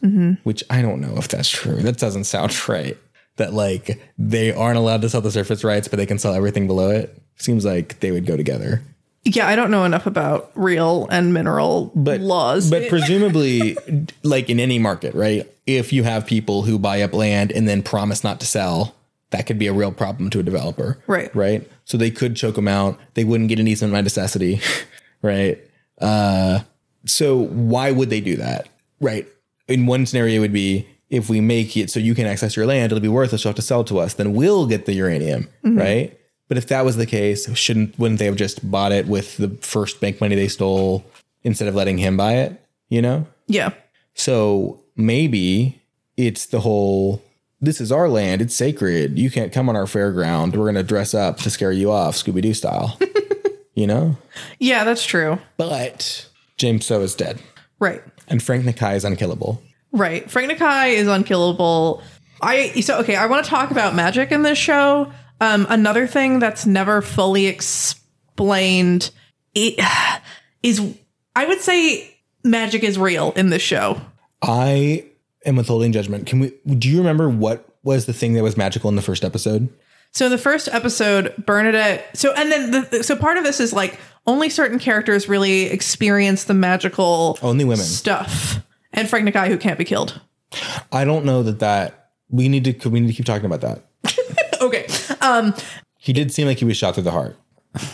which I don't know if that's true. That doesn't sound [LAUGHS] right. That like they aren't allowed to sell the surface rights, but they can sell everything below it. Seems like they would go together. yeah, I don't know enough about real and mineral laws. But presumably, [LAUGHS] like in any market, right? If you have people who buy up land and then promise not to sell, that could be a real problem to a developer. Right. Right. So they could choke them out. They wouldn't get an easement by necessity. [LAUGHS] right. Uh, so why would they do that? Right. In one scenario would be if we make it so you can access your land, it'll be worthless. You'll have to sell it to us. Then we'll get the uranium. Mm-hmm. Right. But if that was the case, shouldn't wouldn't they have just bought it with the first bank money they stole instead of letting him buy it? You know? yeah. So maybe it's the whole this is our land, it's sacred. You can't come on our fairground. We're gonna dress up to scare you off, Scooby Doo style. [LAUGHS] you know? Yeah, that's true. But James Tso is dead. Right. And Frank Nakai is unkillable. Right. Frank Nakai is unkillable. I so okay, I want to talk about magic in this show. Um another thing that's never fully explained it is I would say magic is real in this show. I am withholding judgment. Can we do you remember what was the thing that was magical in the first episode? So in the first episode, Bernadette. So and then the, so part of this is like only certain characters really experience the magical Only women. stuff, and Frank Nakai who can't be killed. I don't know that that we need to we need to keep talking about that. [LAUGHS] Okay, um, He did seem like he was shot through the heart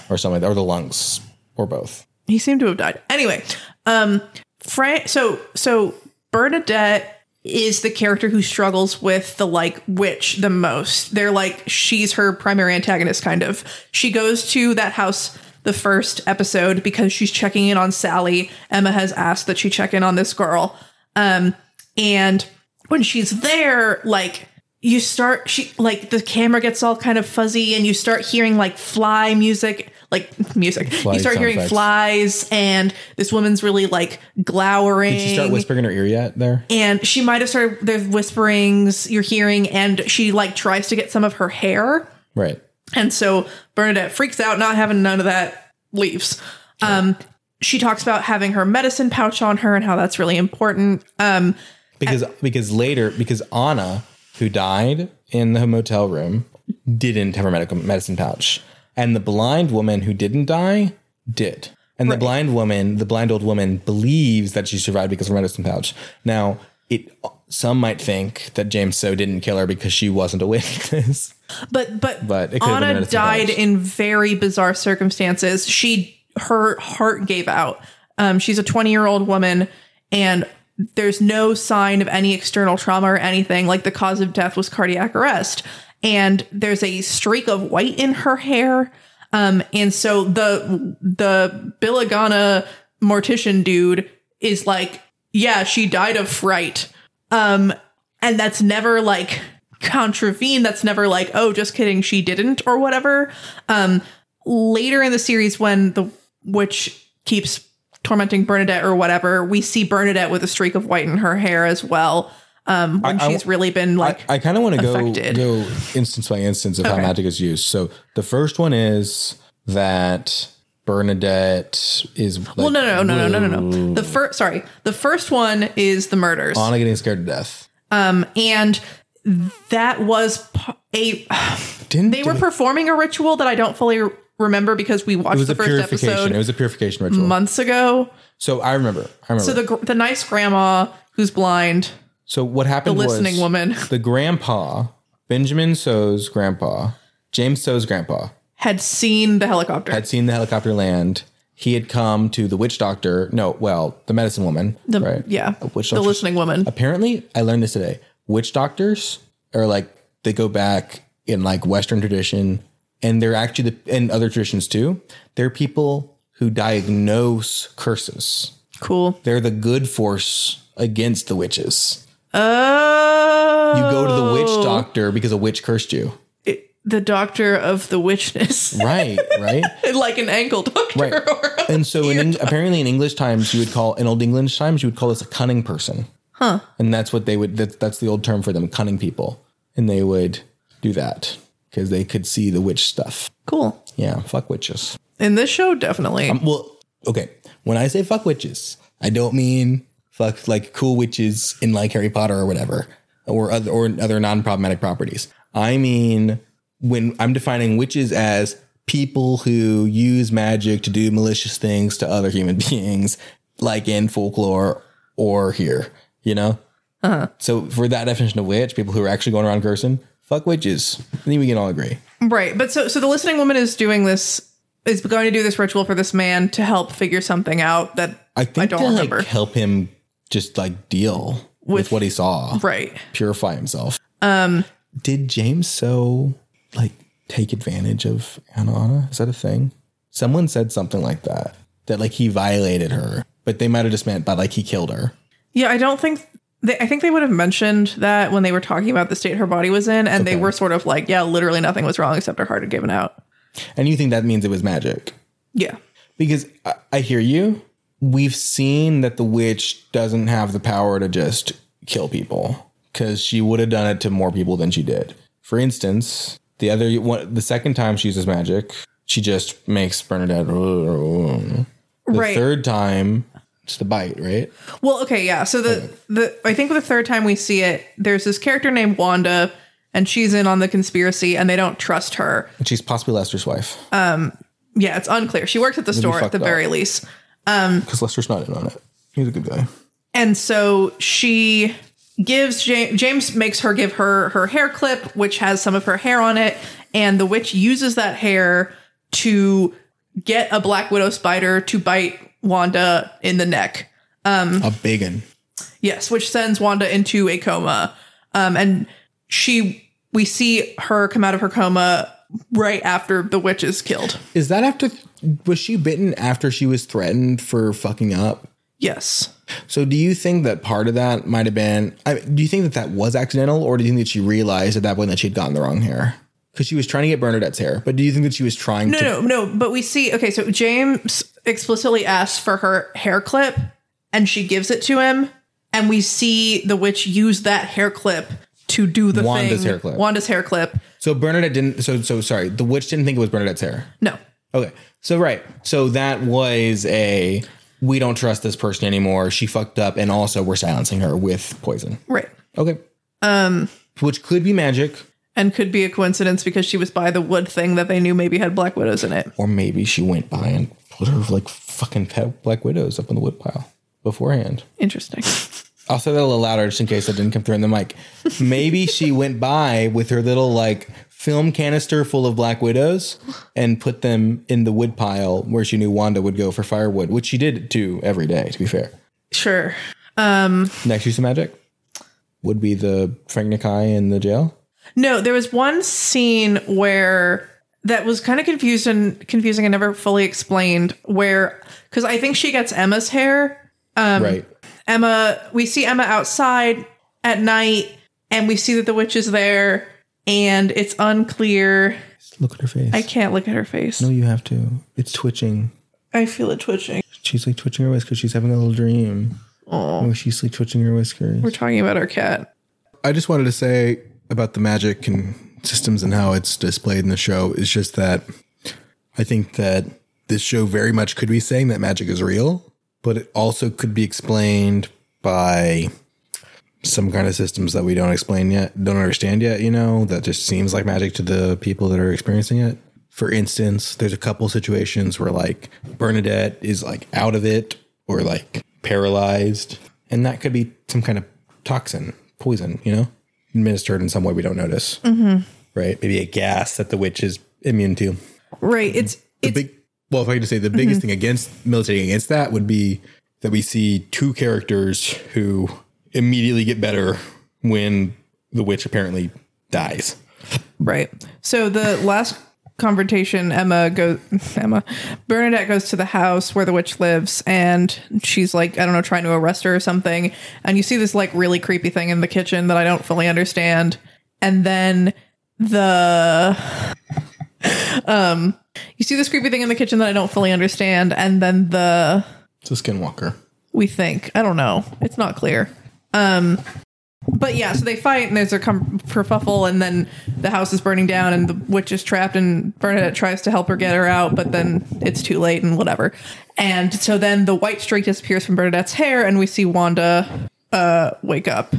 or something or the lungs or both. he seemed to have died. Anyway, um, Frank. So so Bernadette is the character who struggles with the like witch the most. They're like she's her primary antagonist, kind of. She goes to that house the first episode because she's checking in on Sally. Emma has asked that she check in on this girl. Um, and when she's there, like you start she like the camera gets all kind of fuzzy and you start hearing like fly music like [LAUGHS] music you start hearing effects. flies and this woman's really like glowering Did she start whispering in her ear yet there? and she might have started there's whisperings you're hearing and she like tries to get some of her hair Right. And so Bernadette freaks out, not having none of that, leaves. Um, she talks about having her medicine pouch on her and how that's really important. Um, Because because later because Anna, who died in the motel room, didn't have her medical medicine pouch. And the blind woman who didn't die did. And the blind woman, the blind old woman, believes that she survived because of her medicine pouch. Now, it some might think that James Tso didn't kill her because she wasn't a [LAUGHS] witness. but but But it could have been Anna died in very bizarre circumstances. She her heart gave out. Um, she's a 20 year old woman, and there's no sign of any external trauma or anything. Like the cause of death was cardiac arrest, and there's a streak of white in her hair. Um, and so the the Bilagáana mortician dude is like, yeah, she died of fright. Um, and that's never like contravened. That's never like, oh, just kidding, she didn't or whatever. Um, later in the series, when the witch keeps tormenting Bernadette or whatever, we see Bernadette with a streak of white in her hair as well. Um, when I- I- she's really been like, I kind of want to go go instance by instance of how magic is used. So the first one is that Bernadette is like, well, no, no, no, no, no, no, no. The first, sorry, the first one is the murders. Anna getting scared to death. Um, and that was a. Didn't They were performing a ritual that I don't fully remember because we watched it was the a first purification. episode It was a purification ritual. months ago. so I remember. I remember. So the the nice grandma who's blind, So what happened the listening woman, the grandpa, Benjamin Tso's grandpa, James Tso's grandpa, had seen the helicopter. had seen the helicopter land. He had come to the witch doctor. No, well, the medicine woman. the, right? Yeah, A witch the doctor. listening woman. apparently i learned this today witch doctors are like they go back in like western tradition and they're actually the and other traditions too they're people who diagnose curses Cool. they're the good force against the witches Oh, you go to the witch doctor because a witch cursed you the doctor of the witchness, Right, right. [LAUGHS] like an ankle doctor. Right. Or And so in Eng- apparently in English times you would call in old English times you would call this a cunning person. Huh. And that's what they would that, that's the old term for them, cunning people. And they would do that because they could see the witch stuff. cool. Yeah, fuck witches. In this show, definitely. Um, well, okay. When I say fuck witches, I don't mean fuck like cool witches in like Harry Potter or whatever, or other or other non-problematic properties. I mean when I'm defining witches as people who use magic to do malicious things to other human [LAUGHS] beings, like in folklore or here, you know. So for that definition of witch, people who are actually going around cursing, fuck witches. I think we can all agree. right. But so so the listening woman is doing this is going to do this ritual for this man to help figure something out that I think I don't to remember. like help him just like deal with, With- what he saw, right. purify himself. Um, did James so like take advantage of Anna Anna? Is that a thing? Someone said something like that. That like he violated her, but they might have just meant by like he killed her. Yeah, I don't think they, I think they would have mentioned that when they were talking about the state her body was in, and they were sort of like, yeah, literally nothing was wrong except her heart had given out. And you think that means it was magic? Yeah. Because I, I hear you. We've seen that the witch doesn't have the power to just kill people because she would have done it to more people than she did. For instance, the other one, the second time she uses magic, she just makes Bernadette. The Right. third time, it's the bite, right? Well, okay, yeah. So the the I think the third time we see it, there's this character named Wanda, and she's in on the conspiracy, and they don't trust her. And she's possibly Lester's wife Um, Yeah, it's unclear. She works at the store at the up. very least. Um, because Lester's not in on it. He's a good guy. And so she gives James, James makes her give her her hair clip, which has some of her hair on it, and the witch uses that hair to get a black widow spider to bite Wanda in the neck. A big one. Yes, which sends Wanda into a coma. Um, and she we see her come out of her coma right after the witch is killed. Is that after? Was she bitten after she was threatened for fucking up? Yes. So do you think that part of that might have been? I, do you think that that was accidental, or do you think that she realized at that point that she'd gotten the wrong hair? Because she was trying to get Bernadette's hair, but do you think that she was trying No, to? no, no. But we see. Okay, so James explicitly asks for her hair clip, and she gives it to him, and we see the witch use that hair clip to do the Wanda's thing. hair clip. Wanda's hair clip. So Bernadette didn't. So so sorry. The witch didn't think it was Bernadette's hair. No. Okay. So right. So that was a we don't trust this person anymore. She fucked up, and also we're silencing her with poison. Right. Okay. Um, which could be magic, And could be a coincidence because she was by the wood thing that they knew maybe had black widows in it. or maybe she went by and put her like fucking pet black widows up in the woodpile beforehand. Interesting. [LAUGHS] I'll say that a little louder just in case I didn't come through in the mic. Maybe she went by with her little like film canister full of black widows and put them in the wood pile where she knew Wanda would go for firewood, which she did too every day, to be fair. Sure. Um, Next use of magic would be the Frank Nakai in the jail. No, there was one scene where that was kind of confusing confusing and never fully explained where because I think she gets Emma's hair. Um, right. Emma we see Emma outside at night and we see that the witch is there and it's unclear. Look at her face. I can't look at her face. no, you have to. It's twitching. I feel it twitching. She's like twitching her whiskers. She's having a little dream. Oh, she's like twitching her whiskers. We're talking about our cat. I just wanted to say about the magic and systems and how it's displayed in the show is just that I think that this show very much could be saying that magic is real, but it also could be explained by some kind of systems that we don't explain yet, don't understand yet, you know, that just seems like magic to the people that are experiencing it. For instance, there's a couple situations where like Bernadette is like out of it or like paralyzed, and that could be some kind of toxin, poison, you know, administered in some way we don't notice. Mm-hmm. Right? Maybe a gas that the witch is immune to. Right. It's The it's big, well, if I could just say the biggest mm-hmm. thing against militating against that would be that we see two characters who immediately get better when the witch apparently dies. Right. So the last confrontation, Emma goes. [LAUGHS] Emma Bernadette goes to the house where the witch lives, and she's like, I don't know, trying to arrest her or something. And you see this like really creepy thing in the kitchen that I don't fully understand. And then the [SIGHS] um you see this creepy thing in the kitchen that I don't fully understand, and then the It's a skinwalker. we think. I don't know. It's not clear. Um but yeah, so they fight and there's a com- kerfuffle and then the house is burning down and the witch is trapped and Bernadette tries to help her get her out, but then it's too late and whatever. And so then the white streak disappears from Bernadette's hair and we see Wanda uh wake up.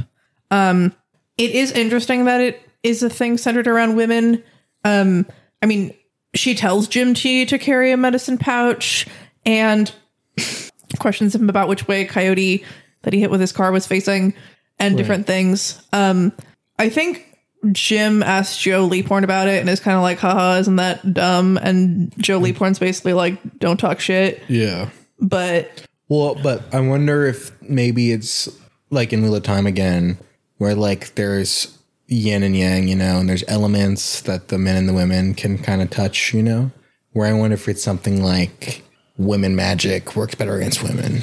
Um it is interesting that it is a thing centered around women. Um I mean, she tells Jim Chee to carry a medicine pouch and [SNIFFS] questions him about which way Coyote that he hit with his car was facing and different things. Um, I think Jim asked Joe Leaphorn about it and is kind of like, haha, isn't that dumb? And Joe Leaphorn's basically like, don't talk shit. Yeah. But Well, but I wonder if maybe it's like in Wheel of Time again, where like there's yin and yang, you know, and there's elements that the men and the women can kind of touch, you know. Where I wonder if it's something like women magic works better against women.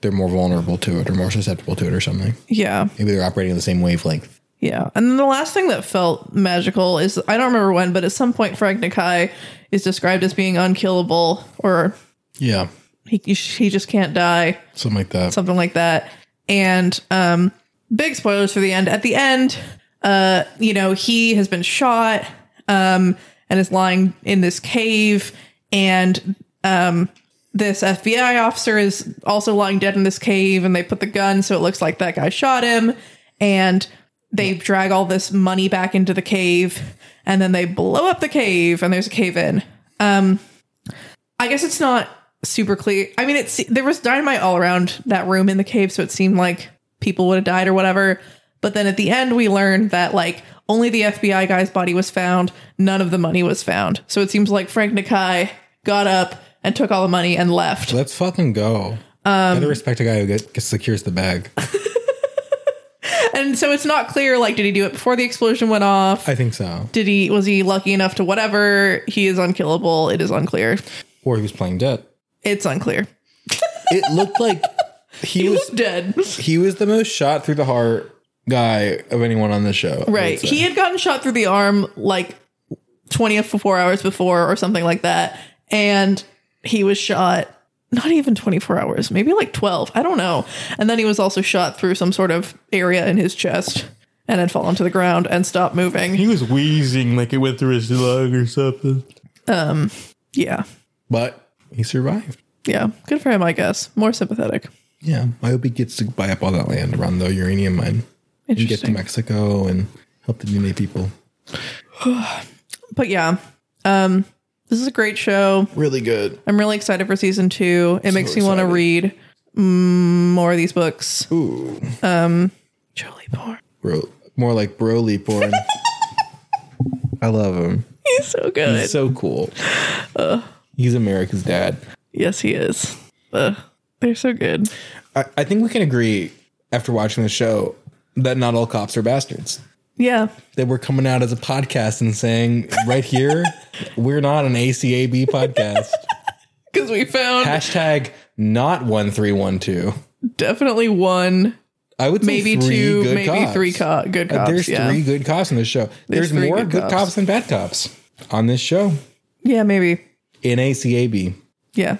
They're more vulnerable to it or more susceptible to it or something. yeah, Maybe they're operating on the same wavelength. yeah. And then the last thing that felt magical is I don't remember when, but at some point Frank Nakai is described as being unkillable or Yeah. he, he just can't die. Something like that. something like that. And um, big spoilers for the end. At the end, uh, you know, he has been shot um, and is lying in this cave, and um, this FBI officer is also lying dead in this cave, and they put the gun so it looks like that guy shot him, and they drag all this money back into the cave, and then they blow up the cave, and there's a cave in. Um, I guess it's not super clear. I mean, it's there was dynamite all around that room in the cave, so it seemed like people would have died or whatever. But then at the end, we learned that like only the FBI guy's body was found, none of the money was found. So it seems like Frank Nakai got up and took all the money and left. Let's fucking go. Um, Gotta respect a guy who gets, secures the bag. [LAUGHS] And so it's not clear like did he do it before the explosion went off? I think so. Did he was he lucky enough to whatever? He is unkillable. It is unclear. Or he was playing dead. It's unclear. [LAUGHS] It looked like [LAUGHS] he was Dead. he was the most shot through the heart guy of anyone on the show. Right. He had gotten shot through the arm like 24 hours before or something like that. And he was shot not even 24 hours, maybe like 12. I don't know. And then he was also shot through some sort of area in his chest and had fallen to the ground and stopped moving. he was wheezing like it went through his lung or something. Um, Yeah. But he survived. Yeah. Good for him, I guess. More sympathetic. Yeah. I hope he gets to buy up all that land around the uranium mine and get to Mexico and help the Nune people. [SIGHS] But yeah. Um this is a great show. Really good. I'm really excited for season two. It makes me want to excited. read mm, more of these books. Ooh. Joe Leaphorn. Bro, more like Broly porn. [LAUGHS] I love him. He's so good. He's so cool. He's America's dad. yes, he is. Uh, they're so good. I, I think we can agree after watching the show that not all cops are bastards. Yeah. That we're coming out as a podcast and saying right here, [LAUGHS] we're not an ACAB podcast. [LAUGHS] Because we found Hashtag not one three one two. definitely one, I would say maybe two, maybe cops. three co- good Uh, cops. There's yeah. three good cops in this show. There's, three more good good cops. cops. than bad cops on this show Yeah, maybe. in ACAB. Yeah.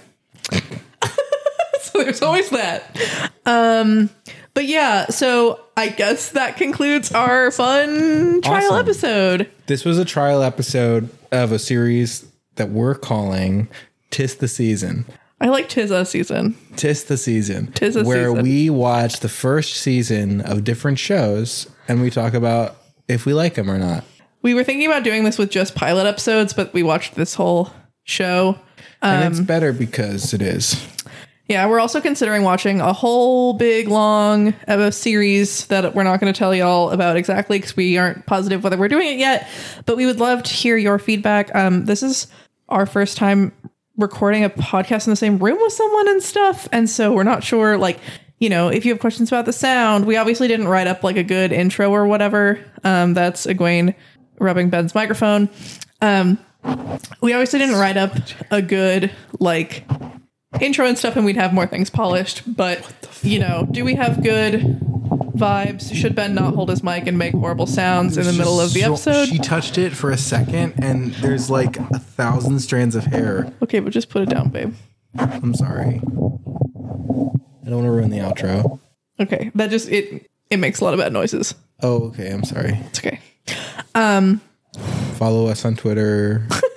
There's always that. Um, but yeah, so I guess that concludes our fun trial Awesome. episode. This was a trial episode of a series that we're calling Tis the Season. I like Tizza season. Tis the Season. Tis the Season. where Season. we watch the first season of different shows and we talk about if we like them or not. We were thinking about doing this with just pilot episodes, but we watched this whole show. And Um, it's better because it is. Yeah, we're also considering watching a whole big long uh, series that we're not going to tell y'all about exactly because we aren't positive whether we're doing it yet. But we would love to hear your feedback. Um, this is our first time recording a podcast in the same room with someone and stuff, and so we're not sure. Like, you know, if you have questions about the sound, we obviously didn't write up like a good intro or whatever. Um, that's Egwene rubbing Ben's microphone. Um, we obviously didn't write up a good like intro and stuff and we'd have more things polished but you know do we have good vibes. Should Ben not hold his mic and make horrible sounds in the middle of the So- episode? She touched it for a second, and there's like a thousand strands of hair. okay, but just put it down, babe. I'm sorry. I don't want to ruin the outro. Okay, that just it it makes a lot of bad noises. Oh, okay. I'm sorry. It's okay. Um, Follow us on Twitter. [LAUGHS]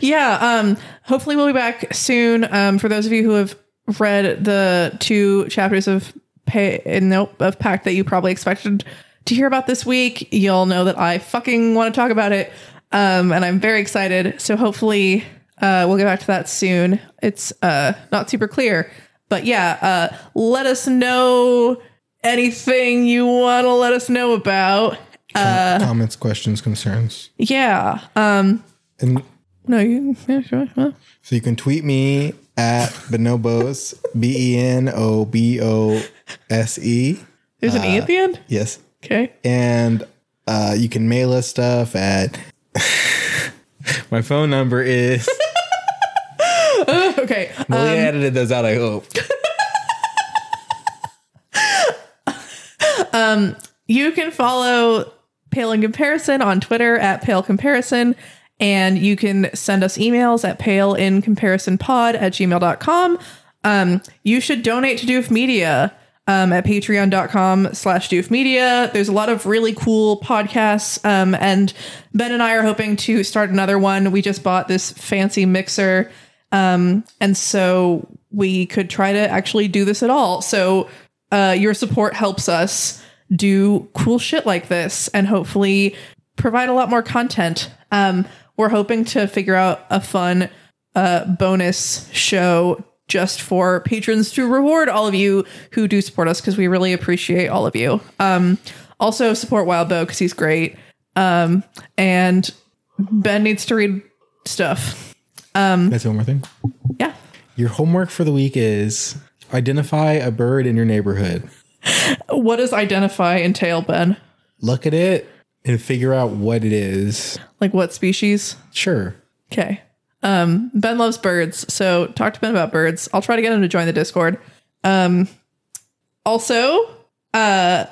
Yeah. Um. Hopefully, we'll be back soon. Um. For those of you who have read the two chapters of pay nope of Pact that you probably expected to hear about this week, you'll know that I fucking want to talk about it. Um. And I'm very excited. So hopefully, uh, we'll get back to that soon. It's uh not super clear, but yeah. Uh. Let us know anything you want to let us know about. Comments, questions, concerns. Yeah. Um. And No. You. Yeah. Sure. Well, so you can tweet me at Bonobos, B E N O B O S E. there's an e at the end. Yes. Okay. And uh, you can mail us stuff at. [LAUGHS] My phone number is. [LAUGHS] Okay. Malia edited those out, I hope. [LAUGHS] um, You can follow Pale in Comparison on Twitter at Pale Comparison. And you can send us emails at paleincomparisonpod at gmail.com. Um, you should donate to Doof Media um, at patreon.com slash Doof Media. There's a lot of really cool podcasts. Um, and Ben and I are hoping to start another one. We just bought this fancy mixer. Um, and so we could try to actually do this at all. So uh, your support helps us do cool shit like this and hopefully provide a lot more content. Um, we're hoping to figure out a fun uh, bonus show just for patrons to reward all of you who do support us because we really appreciate all of you. Um, also support Wildbow because he's great. Um, and Ben needs to read stuff. That's one more thing. Yeah. Your homework for the week is identify a bird in your neighborhood. What does identify entail, Ben? Look at it and figure out what it is. Like what species? Sure. Okay. Um, Ben loves birds, so talk to Ben about birds. I'll try to get him to join the Discord. Um, also, uh,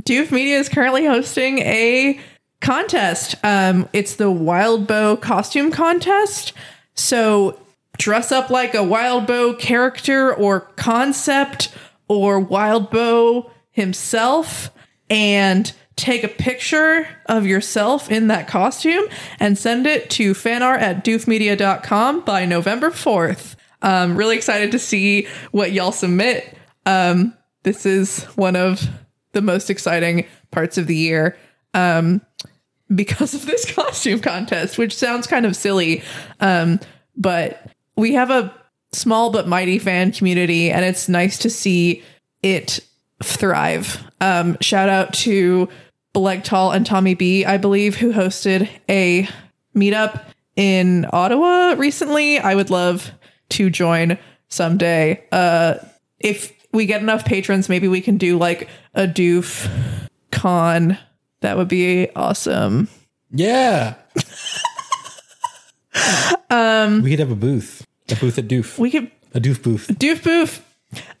Doof Media is currently hosting a contest. Um, it's the Wildbow costume contest. So dress up like a Wildbow character or concept or Wildbow himself and take a picture of yourself in that costume and send it to fanart at doofmedia.com by November 4th. Um, really excited to see what y'all submit. Um, this is one of the most exciting parts of the year um, because of this [LAUGHS] costume contest, which sounds kind of silly. Um, but we have a small but mighty fan community, and it's nice to see it thrive. Um, shout out to Belegtal and Tommy B, I believe, who hosted a meetup in Ottawa recently. I would love to join someday. Uh, if we get enough patrons, maybe we can do like a doof con. That would be awesome. Yeah. [LAUGHS] um, we could have a booth, a booth at Doof, We could a Doof booth. doof boof.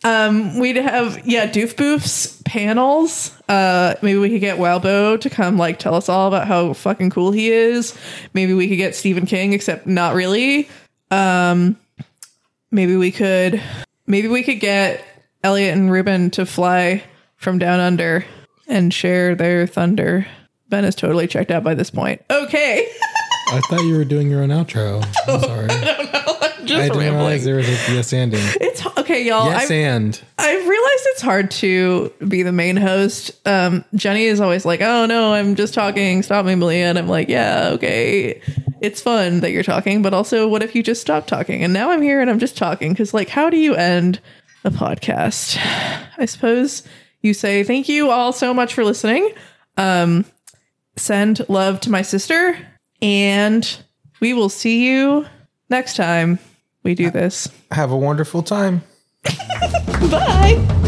Um, we'd have yeah doof boofs panels. Uh, maybe we could get Wildbow to come like tell us all about how fucking cool he is. Maybe we could get Stephen King, except not really. Um, maybe we could maybe we could get Elliot and Ruben to fly from down under and share their thunder. Ben is totally checked out by this point. Okay, [LAUGHS] I thought you were doing your own outro. I'm sorry. [LAUGHS] I don't know. I'm just I didn't rambling. realize there was a yes ending. [LAUGHS] Okay, y'all. Yes I- and. I've realized it's hard to be the main host. Um, Jenny is always like, "Oh no, I'm just talking. Stop me, Malia." And I'm like, "Yeah, okay. It's fun that you're talking, but also, what if you just stop talking?" And now I'm here and I'm just talking because, like, how do you end a podcast? [SIGHS] I suppose you say thank you all so much for listening. Um, send love to my sister, and we will see you next time we do this. Have a wonderful time. [LAUGHS] Bye.